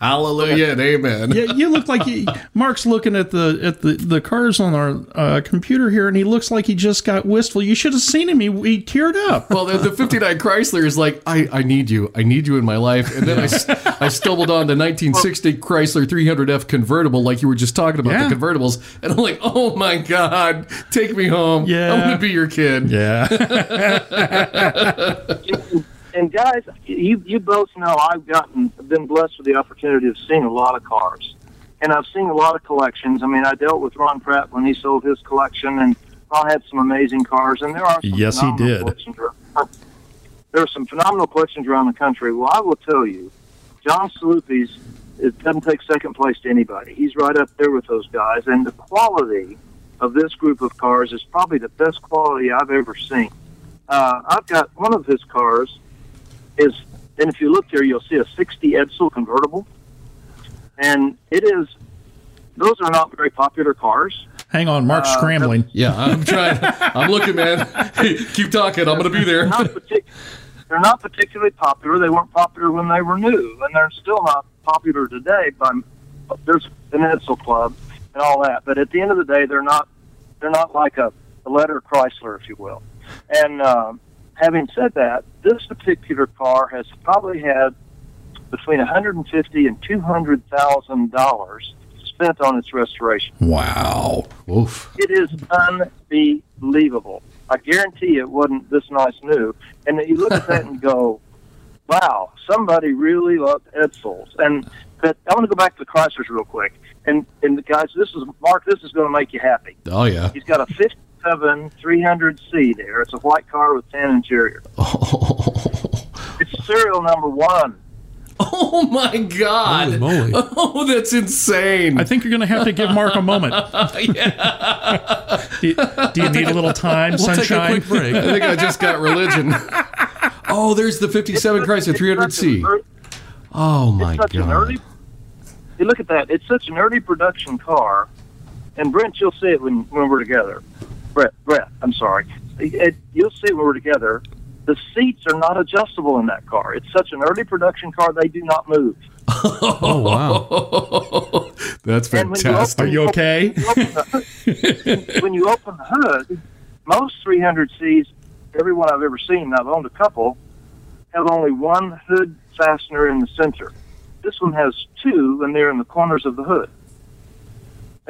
Speaker 3: Hallelujah and amen.
Speaker 2: Yeah, you look like you, Mark's looking at the at the, the cars on our uh, computer here, and he looks like he just got wistful. You should have seen him; he, he teared up.
Speaker 3: Well, the, the 59 Chrysler is like, I, I need you. I need you in my life. And then I I stumbled on the 1960 Chrysler 300F convertible, like you were just talking about
Speaker 2: Yeah.
Speaker 3: the convertibles. And I'm like, oh my God, take me home.
Speaker 2: Yeah.
Speaker 3: I want to be your kid.
Speaker 2: Yeah,
Speaker 4: and guys, you you both know I've gotten been blessed with the opportunity of seeing a lot of cars, and I've seen a lot of collections. I mean, I dealt with Ron Pratt when he sold his collection, and Ron had some amazing cars, and there are some
Speaker 2: Yes, he did.
Speaker 4: There are some phenomenal collections around the country. Well, I will tell you, John Staluppi's it doesn't take second place to anybody. He's right up there with those guys, and the quality of this group of cars is probably the best quality I've ever seen. Uh, I've got one of his cars is, and if you look there, you'll see a 60 Edsel convertible, and it is. Those are not very popular cars.
Speaker 2: hang on, Mark's
Speaker 4: Uh,
Speaker 2: scrambling.
Speaker 3: Yeah, I'm trying. I'm looking, man. Keep talking. I'm going to be there.
Speaker 4: Not partic- they're not particularly popular. They weren't popular when they were new, and they're still not popular today. But there's an Edsel Club and all that. But at the end of the day, they're not. They're not like a, a letter Chrysler, if you will. And um, having said that, this particular car has probably had between 150 and 200 thousand dollars spent on its restoration.
Speaker 2: Wow.
Speaker 3: Oof.
Speaker 4: It is unbelievable. I guarantee it wasn't this nice new. And you look at that and go, wow, somebody really loved Edsels. And but I want to go back to the Chryslers real quick. And and guys, this is Mark. This is going to make you happy.
Speaker 3: Oh, yeah.
Speaker 4: He's got a 50, 57 300C there. It's a white car with tan interior. Oh. It's serial number one.
Speaker 3: Oh my God! Oh, that's insane!
Speaker 2: I think you're going to have to give Mark a moment. do, you, do you need a little time,
Speaker 5: We'll take a
Speaker 2: sunshine?
Speaker 5: quick break.
Speaker 3: I think I just got religion. oh, there's the 57 Chrysler 300C. Oh my
Speaker 4: It's such an
Speaker 3: God!
Speaker 4: early. You look at that. It's such an early production car, and Brent, you'll see it when when we're together. Brett, Brett, I'm sorry. It, you'll see when we're together. The seats are not adjustable in that car. It's such an early production car; they do not move.
Speaker 5: Oh, wow.
Speaker 3: That's
Speaker 4: And when you
Speaker 3: fantastic.
Speaker 2: Are you okay?
Speaker 4: When you open the, when you open the hood, most 300Cs, everyone I've ever seen, and I've owned a couple, have only one hood fastener in the center. This one has two, and they're in the corners of the hood.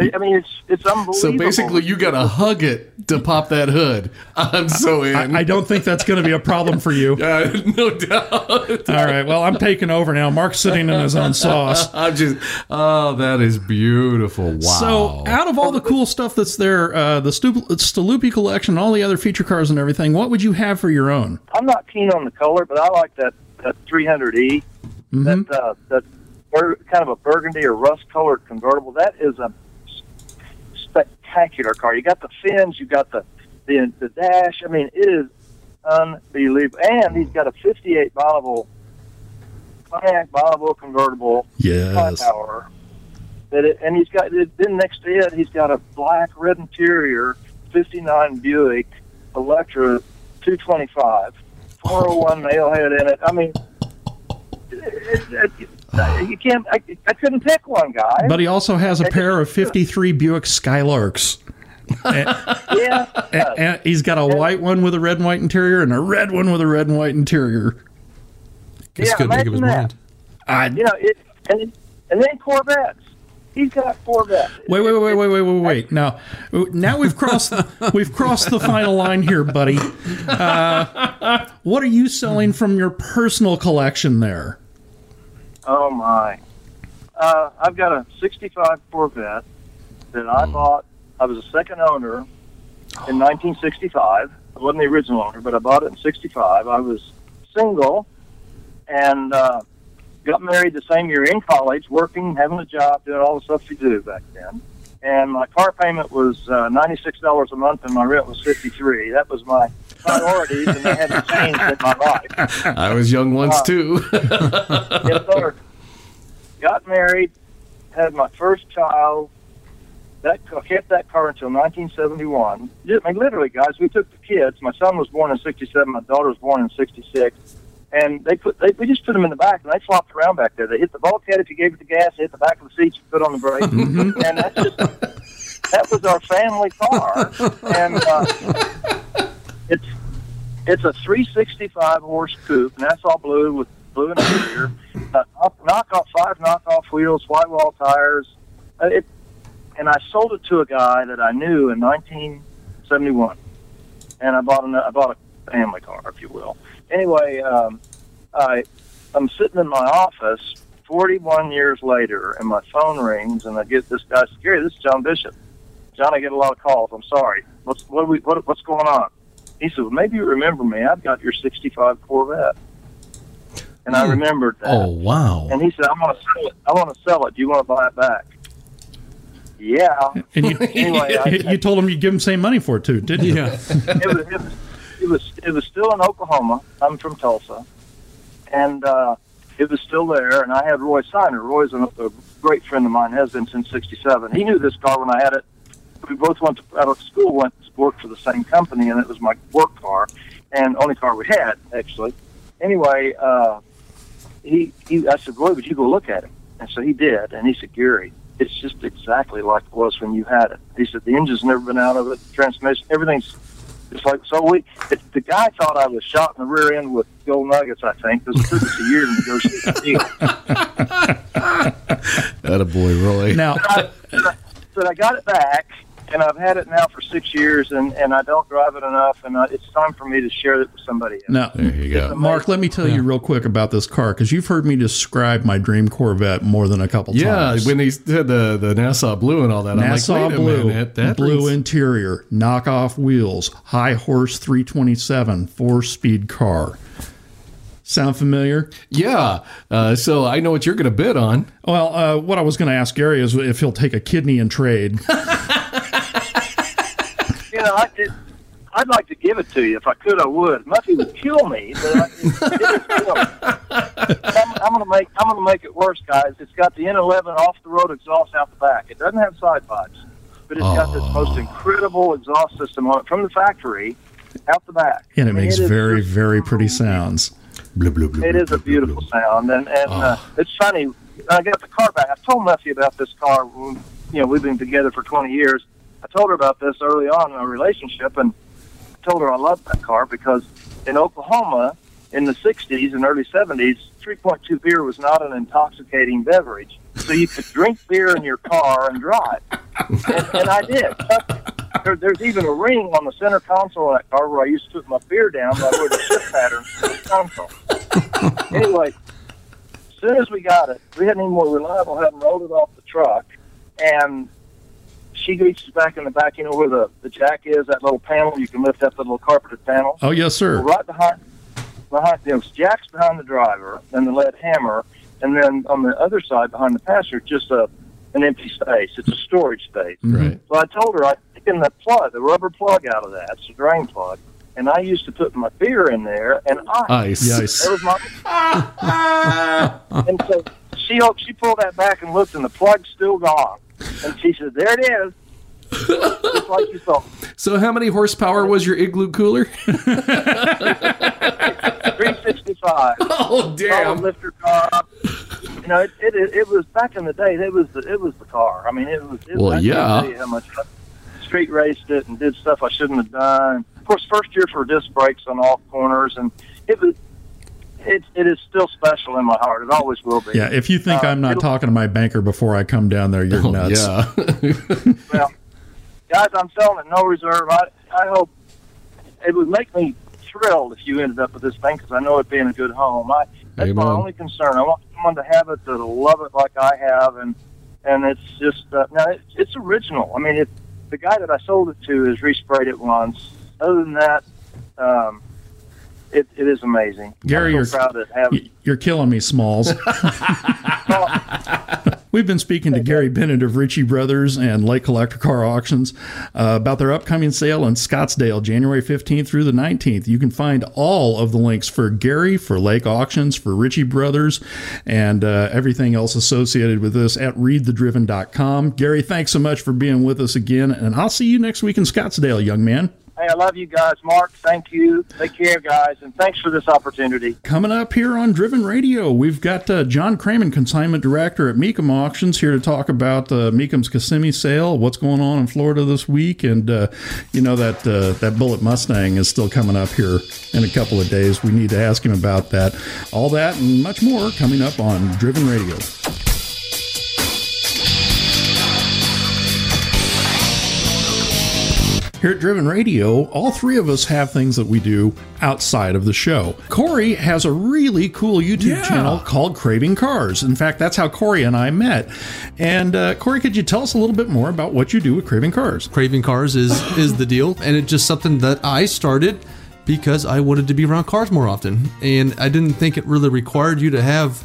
Speaker 4: I I mean, it's it's unbelievable.
Speaker 3: So basically, you got to hug it to pop that hood. I'm so in.
Speaker 2: I don't think that's going to be a problem for you.
Speaker 3: Uh, no doubt.
Speaker 2: All right. Well, I'm taking over now. Mark's sitting in his own sauce.
Speaker 3: I'm just. Oh, that is beautiful. Wow.
Speaker 2: So, out of all the cool stuff that's there, uh, the Stu- Staluppi collection, all the other feature cars and everything, what would you have for your own?
Speaker 4: I'm not keen on the color, but I like that that 300E. That uh, that bur- kind of a burgundy or rust colored convertible. That is a s- spectacular car. You got the fins, you got the the the dash. I mean, it is unbelievable. And he's got a 58 Bonneville Pontiac Bonneville convertible
Speaker 2: Yes.
Speaker 4: power. That it, and he's got then next to it, he's got a black red interior, '59 Buick Electra 225, 401 nail head in it. I mean, it, it, it, you can't. I, I couldn't pick one guy.
Speaker 2: But he also has a pair of 53 Buick Skylarks.
Speaker 4: yeah,
Speaker 2: And, and he's got a white one with a red and white interior and a red one with a red and white interior.
Speaker 5: Guess
Speaker 4: Yeah,
Speaker 5: couldn't think of his
Speaker 4: imagine
Speaker 5: mind.
Speaker 2: I,
Speaker 4: you know it, and and then Corvettes. He's got Corvettes.
Speaker 2: Wait, wait, wait, wait, wait, wait, wait. Now, now we've crossed we've crossed the final line here, buddy. Uh, what are you selling from your personal collection there?
Speaker 4: Oh my! Uh, I've got a '65 Corvette that I bought. I was a second owner in 1965. I wasn't the original owner, but I bought it in '65. I was single and uh, got married the same year in college, working, having a job, doing all the stuff you do back then. And my car payment was uh, ninety-six dollars a month, and my rent was fifty-three. That was my priorities, and they hadn't changed in my life.
Speaker 3: I was young once too.
Speaker 4: yes, sir. Got married, had my first child. That I kept that car until 1971. I mean, literally, guys, we took the kids. My son was born in '67. My daughter was born in '66. And they put they, we just put them in the back, and they flopped around back there. They hit the bulkhead if you gave it the gas. They hit the back of the seat, you put on the brake, and that's just that was our family car. And uh, it's it's a 365 horse coupe, and that's all blue with blue interior. Uh, knock, off five knockoff wheels, white wall tires. Uh, it, and I sold it to a guy that I knew in 1971, and I bought an, I bought a family car, if you will. Anyway, um, I I'm sitting in my office 41 years later, and my phone rings, and I get this guy, Gary, this is John Bishop. John, I get a lot of calls. I'm sorry. What's what, we, what what's going on? He said, well, maybe you remember me. I've got your 65 Corvette. And I remembered that.
Speaker 3: oh wow.
Speaker 4: And he said, I want to sell it. I want to sell it. Do you want to buy it back? Yeah.
Speaker 2: And you,
Speaker 4: Anyway, I,
Speaker 2: you told him you'd give him same money for it too, didn't you?
Speaker 5: Yeah.
Speaker 4: it, was, it, was, it was it was still in Oklahoma. I'm from Tulsa, and uh, it was still there. And I had Roy Signer. Roy's a, a great friend of mine. Has been since '67. He knew this car when I had it. We both went to, out of school, went to work for the same company, and it was my work car, and only car we had actually. Anyway, uh, he he. I said, Roy, would you go look at it? And so he did, and he said, Gary, it's just exactly like it was when you had it. He said the engine's never been out of it, transmission, everything's just like so. We it, the guy thought I was shot in the rear end with gold nuggets. I think because it took us a year to negotiate the deal.
Speaker 3: That a boy, Roy.
Speaker 2: Now,
Speaker 4: I, so I got it back, and I've had it now for six years, and, and I don't drive it enough, and uh, it's time for me to share it with somebody else.
Speaker 2: Now,
Speaker 3: There you go.
Speaker 2: Mark, let me tell you real quick about this car because you've heard me describe my dream Corvette more than a couple
Speaker 3: Yeah,
Speaker 2: times.
Speaker 3: Yeah, when he said the, the Nassau blue and all that,
Speaker 2: Nassau
Speaker 3: I'm like,
Speaker 2: blue,
Speaker 3: minute, that
Speaker 2: blue
Speaker 3: rings-
Speaker 2: interior, knockoff wheels, high horse 327, four speed car. Sound familiar?
Speaker 3: yeah. Uh, so I know what you're going to bid on.
Speaker 2: Well, uh, what I was going to ask Gary is if he'll take a kidney in trade.
Speaker 4: You know, I, it, I'd like to give it to you if I could. I would. Muffy would kill me, but I, it, it kill me. I'm, I'm going to make I'm going to make it worse, guys. It's got the N11 off the road exhaust out the back. It doesn't have side pipes, but it's got this most incredible exhaust system on it from the factory out the back.
Speaker 2: And it
Speaker 4: I mean,
Speaker 2: makes
Speaker 4: is
Speaker 2: very,
Speaker 4: just-
Speaker 2: very pretty sounds.
Speaker 3: Blue, blue, blue,
Speaker 4: It
Speaker 3: blue,
Speaker 4: is a
Speaker 3: blue, blue,
Speaker 4: beautiful sound, and and uh, it's funny. I got the car back. I told Muffy about this car. You know, we've been together for 20 years. I told her about this early on in our relationship, and I told her I loved that car because in Oklahoma in the 60s and early 70s, 3.2 beer was not an intoxicating beverage, so you could drink beer in your car and drive, and, and I did. There, there's even a ring on the center console of that car where I used to put my beer down by where the shift pattern the console. Anyway, as soon as we got it, we hadn't even more reliable, hadn't rolled it off the truck, and she reaches back in the back, you know where the, the jack is, that little panel you can lift up the little carpeted panel.
Speaker 2: Oh, yes, sir.
Speaker 4: Well, right behind, behind, you know, jack's behind the driver, and the lead hammer, and then on the other side behind the passenger, just a an empty space. It's a storage space. Mm-hmm.
Speaker 3: Right.
Speaker 4: So I told her I'd taken the plug, the rubber plug out of that, it's a drain plug, and I used to put my beer in there and ice.
Speaker 3: Ice.
Speaker 2: Yes.
Speaker 4: That was my. and so she she pulled that back and looked, and the plug's still gone. And she said, "There it is, just like you thought."
Speaker 3: So how many horsepower was your igloo cooler?
Speaker 4: 365.
Speaker 3: oh,
Speaker 4: Solid lifter car. You know, it, it it was back in the day. It was the it was the car. I mean, it was. It,
Speaker 3: Well,
Speaker 4: I can't
Speaker 3: yeah.
Speaker 4: how much I street raced it and did stuff I shouldn't have done. Of course, first year for disc brakes on all corners, and it was. It, it is still special in my heart. It always will be.
Speaker 2: Yeah, if you think
Speaker 4: Uh,
Speaker 2: I'm not talking to my banker before I come down there, you're nuts.
Speaker 3: yeah.
Speaker 4: Well, guys, I'm selling it no reserve. I I hope it would make me thrilled if you ended up with this thing because I know it'd be in a good home. I that's my only concern. I want someone to have it that'll love it like I have, and and it's just uh, now it, it's original. I mean, it, the guy that I sold it to has resprayed it once. Other than that, um, it, it is amazing.
Speaker 2: Gary,
Speaker 4: I'm
Speaker 2: you're-
Speaker 4: proud to have
Speaker 2: You're killing me, Smalls. We've been speaking to Gary Bennett of Ritchie Brothers and Leake Collector Car Auctions uh, about their upcoming sale in Scottsdale, January 15th through the 19th. You can find all of the links for Gary, for Leake Auctions, for Ritchie Brothers, and uh, everything else associated with this at readthedriven.com. Gary, thanks so much for being with us again, and I'll see you next week in Scottsdale, young man.
Speaker 4: Hey, I love you guys, Mark. Thank you. Take care, guys, and thanks for this opportunity.
Speaker 2: Coming up here on Driven Radio, we've got uh, John Kraman, consignment director at Mecum Auctions, here to talk about uh, Mecum's Kissimmee sale, what's going on in Florida this week, and uh, you know that uh, that Bullitt Mustang is still coming up here in a couple of days. We need to ask him about that. All that and much more coming up on Driven Radio. Here at Driven Radio, all three of us have things that we do outside of the show. Corey has a really cool YouTube
Speaker 5: Yeah.
Speaker 2: channel called Craving Cars. In fact, that's how Corey and I met. And uh, Corey, could you tell us a little bit more about what you do with Craving Cars?
Speaker 5: Craving cars is is the deal, and it's just something that I started because I wanted to be around cars more often, and I didn't think it really required you to have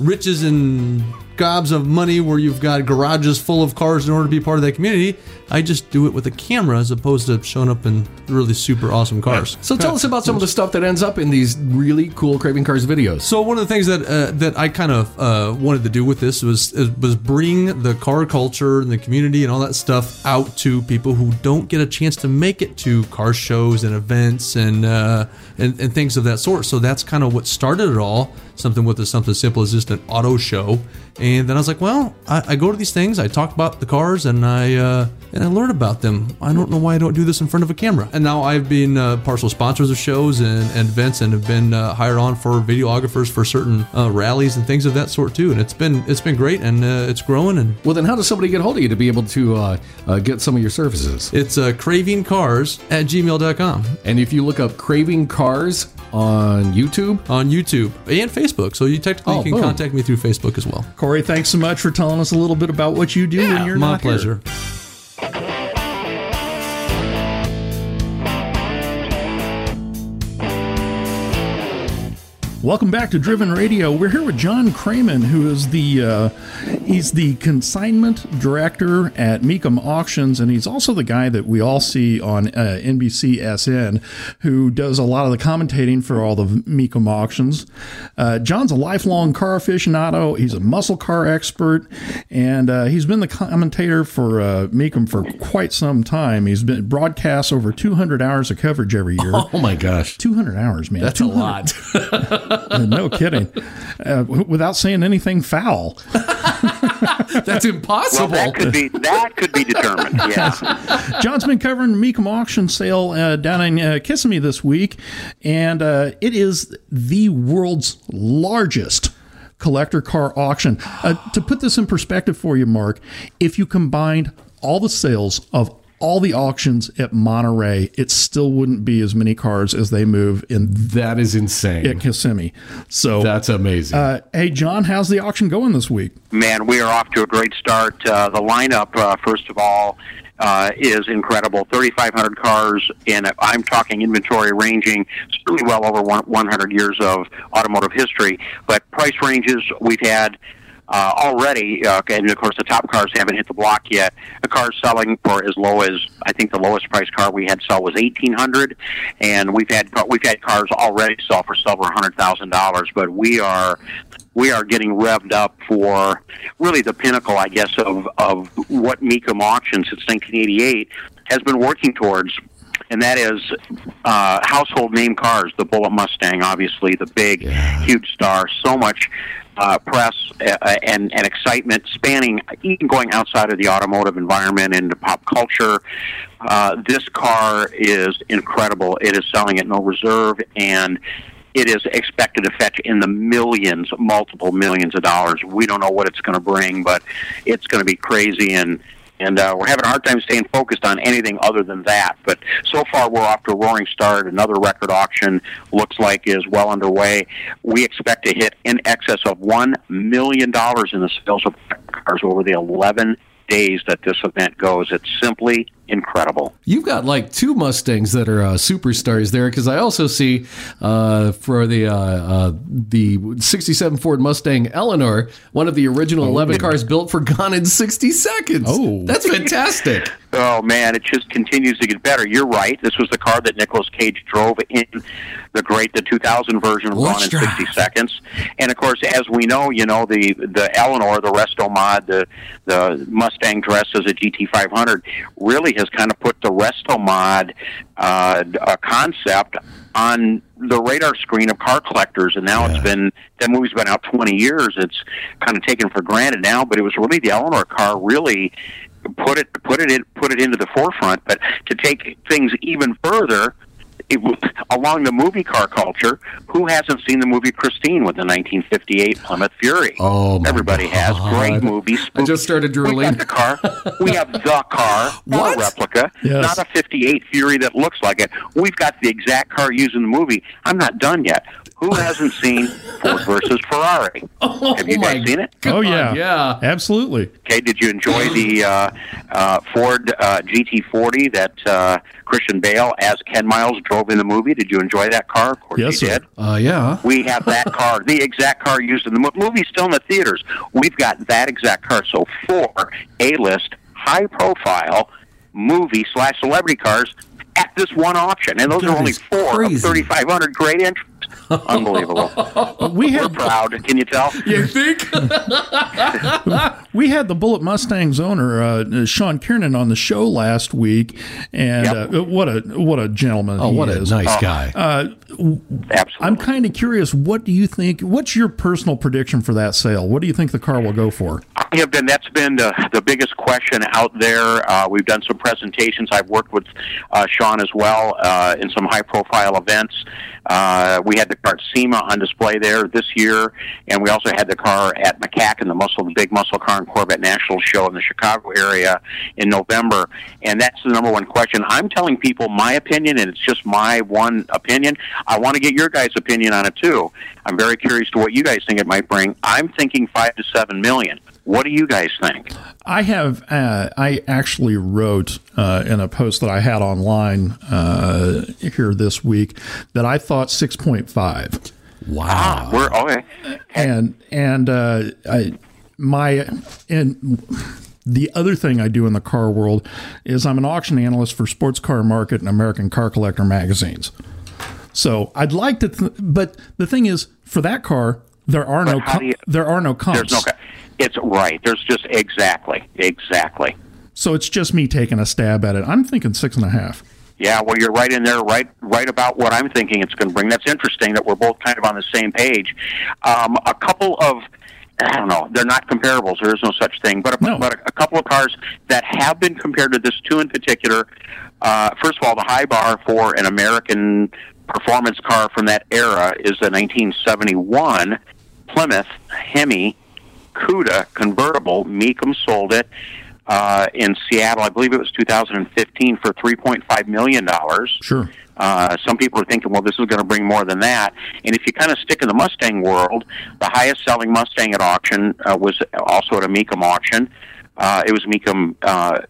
Speaker 5: riches and gobs of money where you've got garages full of cars in order to be part of that community. I just do it with a camera as opposed to showing up in really super awesome cars.
Speaker 3: So tell us about some of the stuff that ends up in these really cool Craving Cars videos.
Speaker 5: So one of the things that uh, that I kind of uh, wanted to do with this was was bring the car culture and the community and all that stuff out to people who don't get a chance to make it to car shows and events and uh, and, and things of that sort. So that's kind of what started it all. Something with something simple as just an auto show, And then I was like, well, I, I go to these things, I talk about the cars, and I uh, and I learn about them. I don't know why I don't do this in front of a camera. And now I've been uh, partial sponsors of shows and, and events, and have been uh, hired on for videographers for certain uh, rallies and things of that sort too. And it's been it's been great, and uh, it's growing. And
Speaker 3: Well, then how does somebody get hold of you to be able to uh, uh, get some of your services?
Speaker 5: it's uh, cravingcars at gmail.com
Speaker 3: And if you look up Craving Cars on YouTube,
Speaker 5: on YouTube and Facebook. So you technically
Speaker 3: Oh,
Speaker 5: can
Speaker 3: boom.
Speaker 5: contact me through Facebook as well.
Speaker 2: Corey, thanks so much for telling us a little bit about what you do when you're
Speaker 5: My
Speaker 2: not here.
Speaker 5: pleasure.
Speaker 2: Welcome back to Driven Radio. We're here with John Kraman, who is the uh, he's the consignment director at Mecum Auctions, and he's also the guy that we all see on uh, NBC SN, who does a lot of the commentating for all the Mecum auctions. Uh, John's a lifelong car aficionado. He's a muscle car expert, and uh, he's been the commentator for uh, Mecum for quite some time. He's been broadcasts over 200 hours of coverage every year.
Speaker 3: oh my gosh,
Speaker 2: 200 hours, man.
Speaker 3: that's a
Speaker 2: 200
Speaker 3: lot.
Speaker 2: no kidding. Uh, without saying anything foul.
Speaker 3: that's impossible.
Speaker 6: Well, that could be that could be determined. Yeah.
Speaker 2: John's been covering the Mecum auction sale uh, down in uh, Kissimmee this week, and uh, it is the world's largest collector car auction. Uh, to put this in perspective for you, Mark, if you combined all the sales of all the auctions at Monterey, it still wouldn't be as many cars as they move in
Speaker 3: that is insane.
Speaker 2: at Kissimmee. So,
Speaker 3: That's amazing.
Speaker 2: uh, hey, John, how's the auction going this week?
Speaker 6: Man, we are off to a great start. Uh, the lineup, uh, first of all, uh, is incredible. 3,500 cars, and I'm talking inventory ranging certainly well over 100 years of automotive history. But price ranges we've had uh, already, uh, and of course the top cars haven't hit the block yet. A car selling for as low as I think the lowest price car we had sell was 1,800, and we've had we've had cars already sell for several hundred thousand dollars. But we are we are getting revved up for really the pinnacle, I guess, of, of what Mecum Auction since 1988 has been working towards. And that is uh, household name cars. The Bullitt Mustang, obviously, the big, huge star. So much uh, press uh, and, and excitement spanning, even going outside of the automotive environment into pop culture. Uh, this car is incredible. It is selling at no reserve, and it is expected to fetch in the millions, multiple millions of dollars. We don't know what it's going to bring, but it's going to be crazy, and and uh, we're having a hard time staying focused on anything other than that. But so far, we're off to a roaring start. Another record auction looks like is well underway. We expect to hit in excess of one million dollars in the sales of cars over the 11 days that this event goes. It's simply incredible.
Speaker 3: You've got like two Mustangs that are uh, superstars there because I also see uh, for the uh, uh, the '67 Ford Mustang Eleanor, one of the original 11 cars built for Gone in 60 Seconds.
Speaker 2: Oh.
Speaker 3: that's fantastic!
Speaker 6: Oh man, it just continues to get better. You're right. This was the car that Nicolas Cage drove in the great the 2000 version of Gone in 60 Seconds. And of course, as we know, you know the the Eleanor, the Resto Mod, the the Mustang dressed as a GT500, really has kind of put the Resto Mod uh, uh, concept on the radar screen of car collectors. And now it's been that movie's been out 20 years. It's kind of taken for granted now, but it was really the Eleanor car really put it put it in put it into the forefront. But to take things even further, it, along the movie car culture, who hasn't seen the movie Christine with the 1958 Plymouth Fury?
Speaker 3: Oh, my
Speaker 6: everybody has. Great movie.
Speaker 3: I just started
Speaker 6: We
Speaker 3: drooling.
Speaker 6: the car. We have the car, not
Speaker 3: What?
Speaker 6: a replica,
Speaker 2: Yes.
Speaker 6: not a 58 Fury that looks like it. We've got the exact car used in the movie. I'm not done yet. Who hasn't seen Ford versus Ferrari? have you
Speaker 3: Oh, my
Speaker 6: guys seen it?
Speaker 2: Oh, yeah.
Speaker 3: yeah.
Speaker 2: Absolutely.
Speaker 6: Okay, did you enjoy the uh, uh, Ford uh, GT40 that uh, Christian Bale as Ken Miles drove in the movie? Did you enjoy that car? Of course
Speaker 2: Yes,
Speaker 6: you
Speaker 2: sir.
Speaker 6: did.
Speaker 3: Uh, yeah.
Speaker 6: We have that car, the exact car used in the mo- movie, still in the theaters. We've got that exact car. So four A-list, high-profile movie slash celebrity cars at this one auction, and those
Speaker 3: That
Speaker 6: are only four
Speaker 3: crazy.
Speaker 6: of 3,500 great entries. Unbelievable.
Speaker 2: we
Speaker 6: We're proud. Can you tell?
Speaker 3: You think?
Speaker 2: we had the Bullitt Mustangs owner uh, Sean Kiernan on the show last week, and
Speaker 6: Yep.
Speaker 2: uh, what a what a gentleman!
Speaker 3: Oh,
Speaker 2: he
Speaker 3: what a
Speaker 2: is.
Speaker 3: nice guy.
Speaker 6: Absolutely.
Speaker 2: I'm kind of curious. What do you think? What's your personal prediction for that sale? What do you think the car will go for?
Speaker 6: I have been. That's been the, the biggest question out there. Uh, we've done some presentations. I've worked with uh, Sean as well uh, in some high profile events. Uh, had the car at SEMA on display there this year, and we also had the car at MCACN, the muscle, the big muscle car and Corvette National Show in the Chicago area in November. And that's the number one question. I'm telling people my opinion, and it's just my one opinion. I want to get your guys' opinion on it too. I'm very curious to what you guys think it might bring. I'm thinking five to seven million. What do you guys think?
Speaker 2: I have. Uh, I actually wrote uh, in a post that I had online uh, here this week that I thought six point five.
Speaker 3: Wow.
Speaker 6: We're okay.
Speaker 2: and and uh, I, my and the other thing I do in the car world is I'm an auction analyst for Sports Car Market and American Car Collector magazines. So I'd like to, th- but the thing is, for that car, there are no com-
Speaker 6: you-
Speaker 2: there are no comps.
Speaker 6: There's no. It's right. There's just exactly, exactly.
Speaker 2: So it's just me taking a stab at it. I'm thinking six and a half.
Speaker 6: Yeah, well, you're right in there, right, right about what I'm thinking it's going to bring. That's interesting that we're both kind of on the same page. Um, a couple of, I don't know, they're not comparables. There is no such thing, but a,
Speaker 2: No.
Speaker 6: but a, a couple of cars that have been compared to this two in particular. Uh, first of all, the high bar for an American performance car from that era is the 1971 Plymouth Hemi Cuda convertible. Mecum sold it uh, in Seattle. I believe it was 2015 for 3.5 million dollars.
Speaker 2: Sure.
Speaker 6: Uh, some people are thinking, well, this is going to bring more than that. And if you kind of stick in the Mustang world, the highest selling Mustang at auction uh, was also at a Mecum auction. Uh, it was Mecum uh,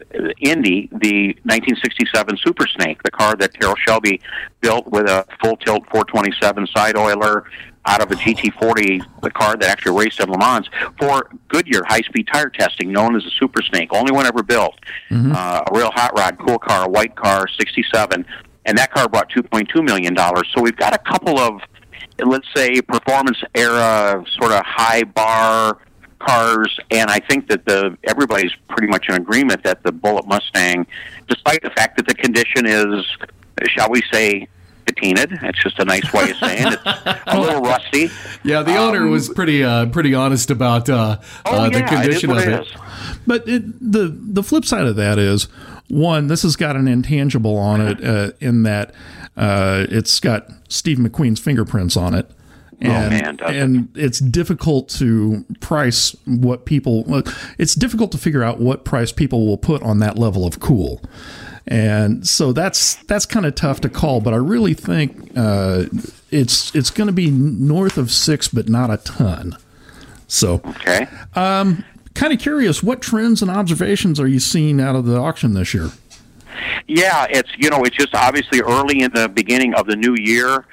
Speaker 6: Indy, the 1967 Super Snake, the car that Carroll Shelby built with a full tilt 427 side oiler out of a GT40, the car that actually raced at Le Mans for Goodyear high speed tire testing, known as the Super Snake, only one ever built. Uh, a real hot rod, cool car, a white car, 67 and that car brought two point two million dollars. So we've got a couple of, let's say, performance era sort of high bar cars, and I think that the everybody's pretty much in agreement that the Bullitt Mustang, despite the fact that the condition is, shall we say, It's just a nice way of saying it. It's a little rusty.
Speaker 3: Yeah, the owner was pretty uh, pretty honest about uh,
Speaker 6: Oh,
Speaker 3: uh, the
Speaker 6: yeah,
Speaker 3: condition
Speaker 6: it
Speaker 3: of it.
Speaker 6: it.
Speaker 2: But it, the the flip side of that is one. This has got an intangible on it uh, in that uh, it's got Steve McQueen's fingerprints on it. And,
Speaker 6: Oh, man,
Speaker 2: and it's difficult to price what people. It's difficult to figure out what price people will put on that level of cool, and so that's that's kind of tough to call. But I really think uh, it's it's going to be north of six, but not a ton. So
Speaker 6: Okay.
Speaker 2: kind of curious what trends and observations are you seeing out of the auction this year
Speaker 6: Yeah, it's you know it's just obviously early in the beginning of the new year.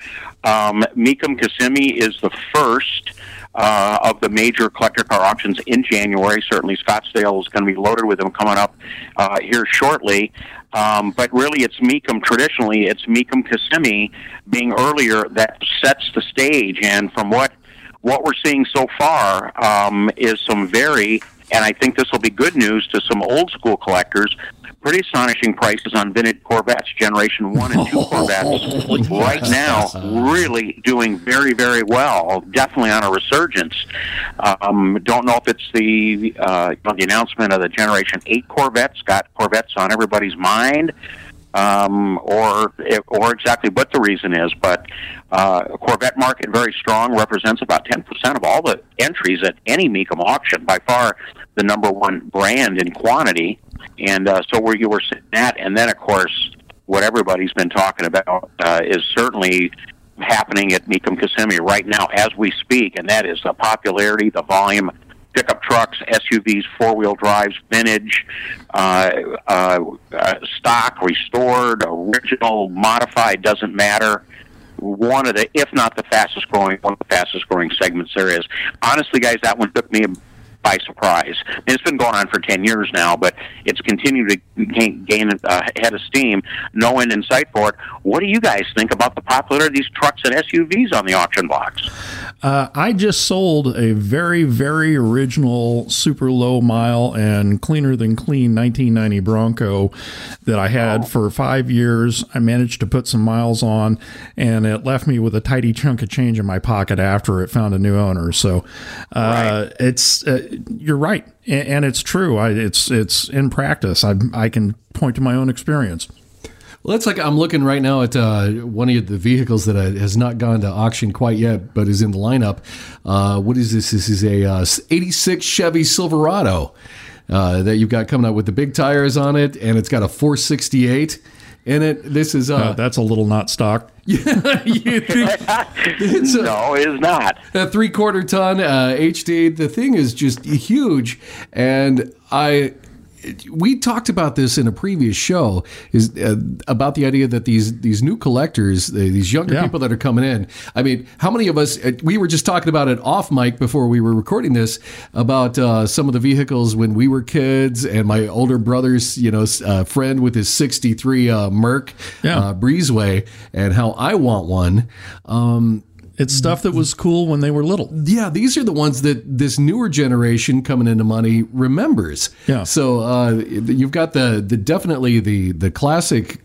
Speaker 6: Um, Mecum Kissimmee is the first uh, of the major collector car auctions in January. Certainly, Scottsdale is going to be loaded with them coming up uh, here shortly. Um, but really, it's Mecum. Traditionally, it's Mecum Kissimmee being earlier that sets the stage. And from what what we're seeing so far um, is some very, and I think this will be good news to some old school collectors. Pretty astonishing prices on vintage Corvettes, Generation One and Two Corvettes, right now, really doing very, very well. Definitely on a resurgence. Um, don't know if it's the uh, the announcement of the Generation Eight Corvettes got Corvettes on everybody's mind um, or or exactly what the reason is. But uh, Corvette market very strong, represents about ten percent of all the entries at any Mecum auction. By far, the number one brand in quantity, and uh, so where you were sitting at, and then of course what everybody's been talking about uh, is certainly happening at Mecum Kissimmee right now as we speak, and that is the popularity, the volume pickup trucks, SUVs, four wheel drives, vintage, uh, uh, uh, stock, restored, original, modified, doesn't matter. One of the, if not the fastest growing, one of the fastest growing segments there is. Honestly, guys, that one took me by surprise. And it's been going on for 10 years now, but it's continued to gain, gain a head of steam. No end in sight for it. What do you guys think about the popularity of these trucks and SUVs on the auction blocks?
Speaker 2: Uh, I just sold a very, very original, super low mile and cleaner than clean 1990 Bronco that I had oh. for five years. I managed to put some miles on, and it left me with a tidy chunk of change in my pocket after it found a new owner. So uh, right. it's uh, you're right, and, it's true. I, it's it's in practice. I I can point to my own experience.
Speaker 3: Well, that's like I'm looking right now at uh, one of the vehicles that uh, has not gone to auction quite yet, but is in the lineup. Uh, what is this? This is a uh, 86 Chevy Silverado uh, that you've got coming out with the big tires on it, and it's got a 468 in it. This is
Speaker 2: uh, that's a little not stock.
Speaker 6: Yeah, you think it's a, no, it is not
Speaker 3: a three quarter ton uh, HD. The thing is just huge, and I we talked about this in a previous show is uh, about the idea that these these new collectors, uh, these younger yeah. people that are coming in. I mean, how many of us? Uh, we were just talking about it off mic before we were recording this about uh, some of the vehicles when we were kids, and my older brother's you know uh, friend with his '63 uh, Merc yeah. Breezeway, and how I want one. Um,
Speaker 2: it's stuff that was cool when they were little.
Speaker 3: Yeah, these are the ones that this newer generation coming into money remembers.
Speaker 2: Yeah.
Speaker 3: So uh, you've got the the definitely the the classic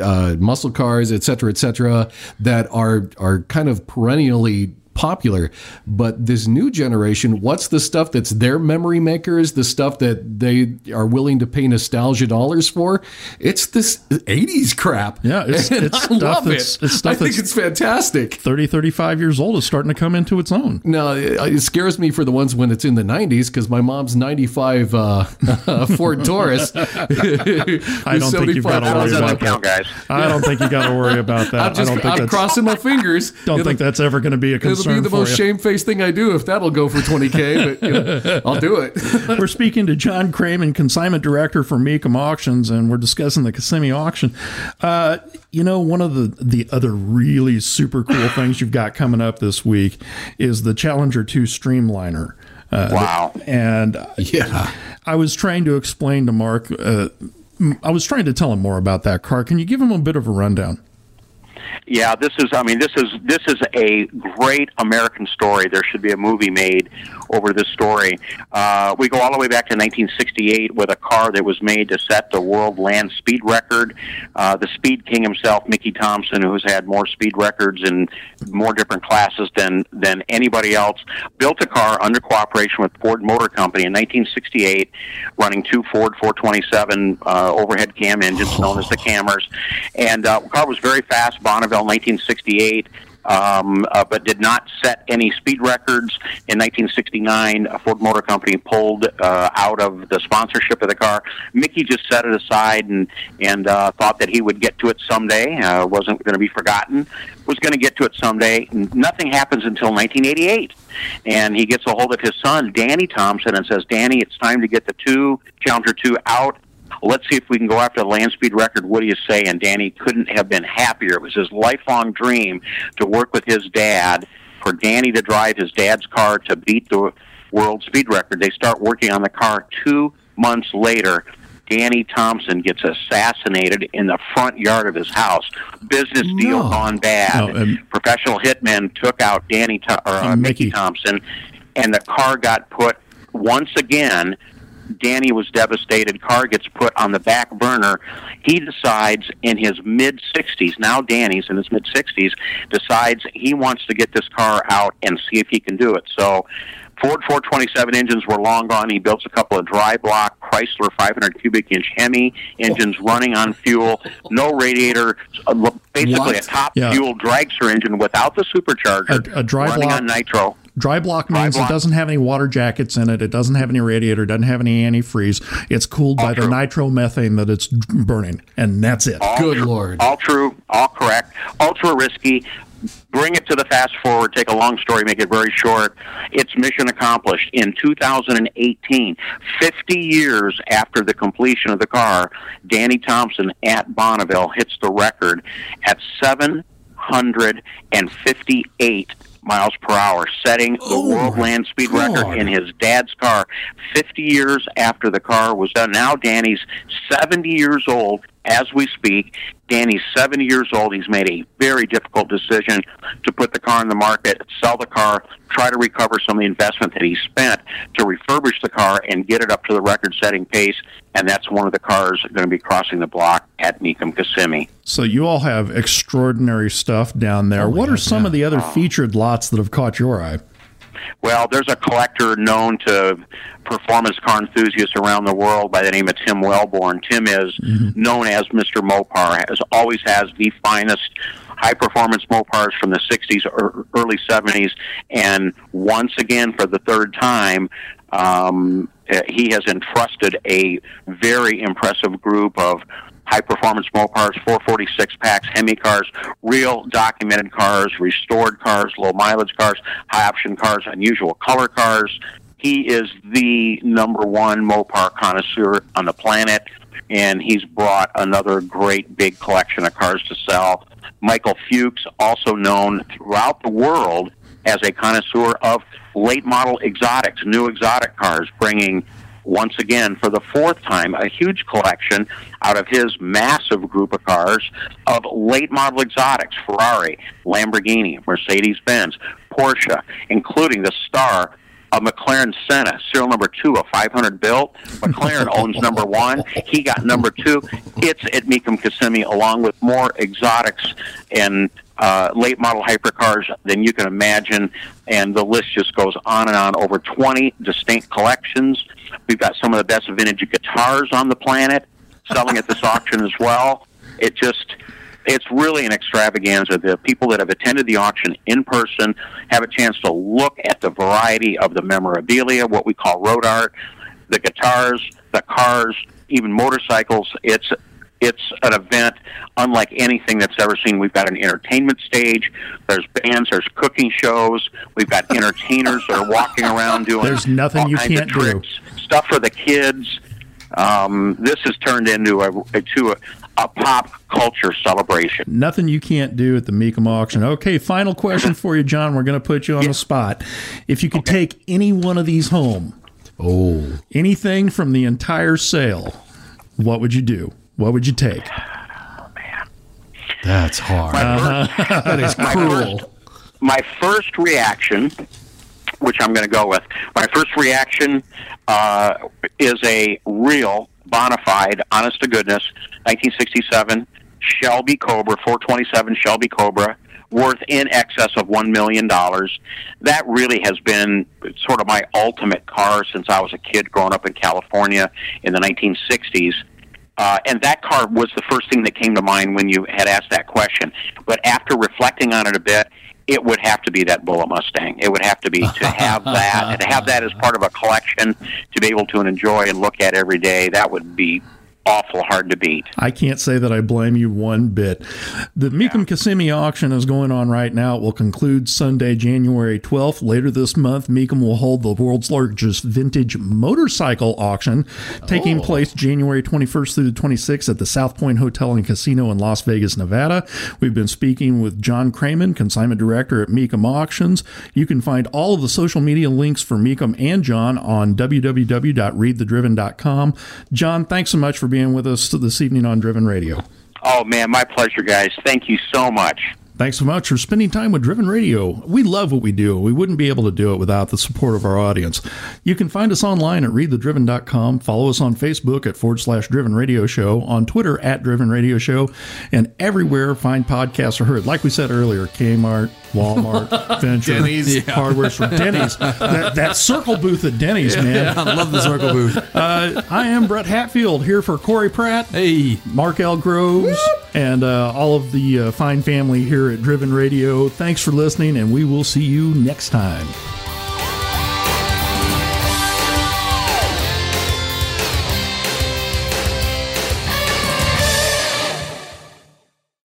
Speaker 3: uh, muscle cars, et cetera, et cetera, that are are kind of perennially popular. But this new generation, what's the stuff that's their memory makers, the stuff that they are willing to pay nostalgia dollars for? It's this 80s crap.
Speaker 2: Yeah, it's, it's
Speaker 3: I love it. It's stuff I think it's fantastic.
Speaker 2: 30, 35 years old is starting to come into its own.
Speaker 3: No, it, it scares me for the ones when it's in the 90s because my mom's 95 uh, Ford Taurus.
Speaker 2: I don't think you've got to worry about that. Guys. I don't think you got to worry about that.
Speaker 3: I'm, just,
Speaker 2: I don't
Speaker 3: think I'm crossing my fingers.
Speaker 2: Don't think that's ever going to be a concern
Speaker 3: be the most shamefaced thing I do if that'll go for 20K, but you know, I'll do it.
Speaker 2: we're speaking to John Kraman, consignment director for Mecum Auctions, and we're discussing the Kissimmee auction. Uh, you know, one of the, the other really super cool things you've got coming up this week is the Challenger 2 Streamliner.
Speaker 6: Uh, wow.
Speaker 2: And yeah, I was trying to explain to Mark, uh, I was trying to tell him more about that car. Can you give him a bit of a rundown?
Speaker 6: Yeah, this is. I mean, this is this is a great American story. There should be a movie made over this story. Uh, we go all the way back to 1968 with a car that was made to set the world land speed record. Uh, the Speed King himself, Mickey Thompson, who's had more speed records in more different classes than than anybody else, built a car under cooperation with Ford Motor Company in 1968, running two Ford 427 uh, overhead cam engines known as the Cammers, and uh, the car was very fast. Bonneville, 1968 um, uh, but did not set any speed records. In 1969, Ford Motor Company pulled uh, out of the sponsorship of the car. Mickey just set it aside and and uh, thought that he would get to it someday. Uh, wasn't going to be forgotten. Was going to get to it someday. Nothing happens until 1988, and he gets a hold of his son, Danny Thompson, and says, "Danny, it's time to get the two Challenger two out let's see if we can go after the land speed record. What do you say? And Danny couldn't have been happier. It was his lifelong dream to work with his dad, for Danny to drive his dad's car to beat the world speed record. They start working on the car two months later. Danny Thompson gets assassinated in the front yard of his house. Business deal no. gone bad. No, um, Professional hitmen took out Danny or uh, Mickey Thompson, and the car got put once again Danny was devastated. Car gets put on the back burner. He decides in his mid 60s, now Danny's in his mid 60s, decides he wants to get this car out and see if he can do it. So Ford 427 engines were long gone. He built a couple of dry block Chrysler 500 cubic inch Hemi engines running on fuel, no radiator, basically what? a top yeah. fuel dragster engine without the supercharger,
Speaker 2: a, a dry
Speaker 6: running
Speaker 2: block,
Speaker 6: on nitro.
Speaker 2: Dry block means block. it doesn't have any water jackets in it. It doesn't have any radiator. Doesn't have any antifreeze. It's cooled all by true. the nitromethane that it's burning, and that's it.
Speaker 6: All
Speaker 3: Good
Speaker 6: true,
Speaker 3: lord.
Speaker 6: All true. All correct. Ultra risky bring it to the fast forward, take a long story, make it very short. It's mission accomplished. In 2018, 50 years after the completion of the car, Danny Thompson at Bonneville hits the record at 758 miles per hour, setting the
Speaker 2: Oh,
Speaker 6: world land speed
Speaker 2: God.
Speaker 6: record in his dad's car 50 years after the car was done. Now Danny's 70 years old as we speak. Danny's 70 years old. He's made a very difficult decision to put the car in the market, sell the car, try to recover some of the investment that he spent to refurbish the car and get it up to the record setting pace. And that's one of the cars going to be crossing the block at Mecum Kissimmee.
Speaker 2: So you all have extraordinary stuff down there. Oh, what are some of the other oh. featured lots that have caught your eye?
Speaker 6: Well, there's a collector known to performance car enthusiasts around the world by the name of Tim Wellborn. Tim is known as Mr. Mopar, has always has the finest high performance Mopars from the 60s or early 70s, and once again for the third time, um, uh, he has entrusted a very impressive group of high performance Mopars, 446 packs, Hemi cars, real documented cars, restored cars, low mileage cars, high option cars, unusual color cars. He is the number one Mopar connoisseur on the planet, and he's brought another great big collection of cars to sell. Michael Fuchs, also known throughout the world as a connoisseur of late model exotics, new exotic cars, bringing once again for the fourth time a huge collection out of his massive group of cars of late model exotics Ferrari, Lamborghini, Mercedes Benz, Porsche, including the star of McLaren Senna, serial number two, a 500 built. McLaren owns number one. He got number two. It's at Mecum Kissimmee, along with more exotics and uh, late model hypercars than you can imagine. And the list just goes on and on. Over 20 distinct collections. We've got some of the best vintage guitars on the planet selling at this auction as well. It just it's really an extravaganza. The people that have attended the auction in person have a chance to look at the variety of the memorabilia, what we call road art, the guitars, the cars, even motorcycles. It's it's an event unlike anything that's ever seen. We've got an entertainment stage. There's bands. There's cooking shows. We've got entertainers that are walking around doing.
Speaker 2: There's nothing you can't do.
Speaker 6: Stuff for the kids. Um, this has turned into a to a, a pop culture celebration.
Speaker 2: Nothing you can't do at the Mecum auction. Okay, final question for you, John. We're going to put you on the spot. If you could take any one of these home,
Speaker 3: Oh,
Speaker 2: anything from the entire sale, what would you do? What would you take?
Speaker 3: that's hard. that is cruel.
Speaker 6: my first reaction, which I'm going to go with, my first reaction uh, is a real, bona fide, honest to goodness, 1967 Shelby Cobra, 427 Shelby Cobra, worth in excess of $1 million. That really has been sort of my ultimate car since I was a kid growing up in California in the 1960s. Uh, and that car was the first thing that came to mind when you had asked that question. But after reflecting on it a bit, it would have to be that Bullitt Mustang. It would have to be to have that, and to have that as part of a collection to be able to enjoy and look at every day. That would be awful hard to beat.
Speaker 2: I can't say that I blame you one bit. The Mecum Kissimmee auction is going on right now. It will conclude Sunday, January 12th. Later this month, Mecum will hold the world's largest vintage motorcycle auction, taking oh. place January 21st through the 26th at the South Point Hotel and Casino in Las Vegas, Nevada. We've been speaking with John Kraman, consignment director at Mecum Auctions. You can find all of the social media links for Mecum and John on www.readthedriven.com. John, thanks so much for being with us this evening on Driven Radio.
Speaker 6: Oh man, my pleasure, guys. Thank you so much.
Speaker 2: Thanks so much for spending time with Driven Radio. We love what we do. We wouldn't be able to do it without the support of our audience. You can find us online at readthedriven.com. Follow us on Facebook at forward slash Driven Radio Show, on Twitter at Driven Radio Show, and everywhere fine podcasts are heard. Like we said earlier, Kmart, Walmart, Venture,
Speaker 3: Denny's.
Speaker 2: Hardware from Denny's. That, that circle booth at Denny's, man.
Speaker 5: I love the circle booth.
Speaker 2: Uh, I am Brett Hatfield here for Corey Pratt.
Speaker 5: Hey,
Speaker 2: Mark L. Groves, and uh, all of the uh, fine family here at Driven Radio. Thanks for listening, and we will see you next time.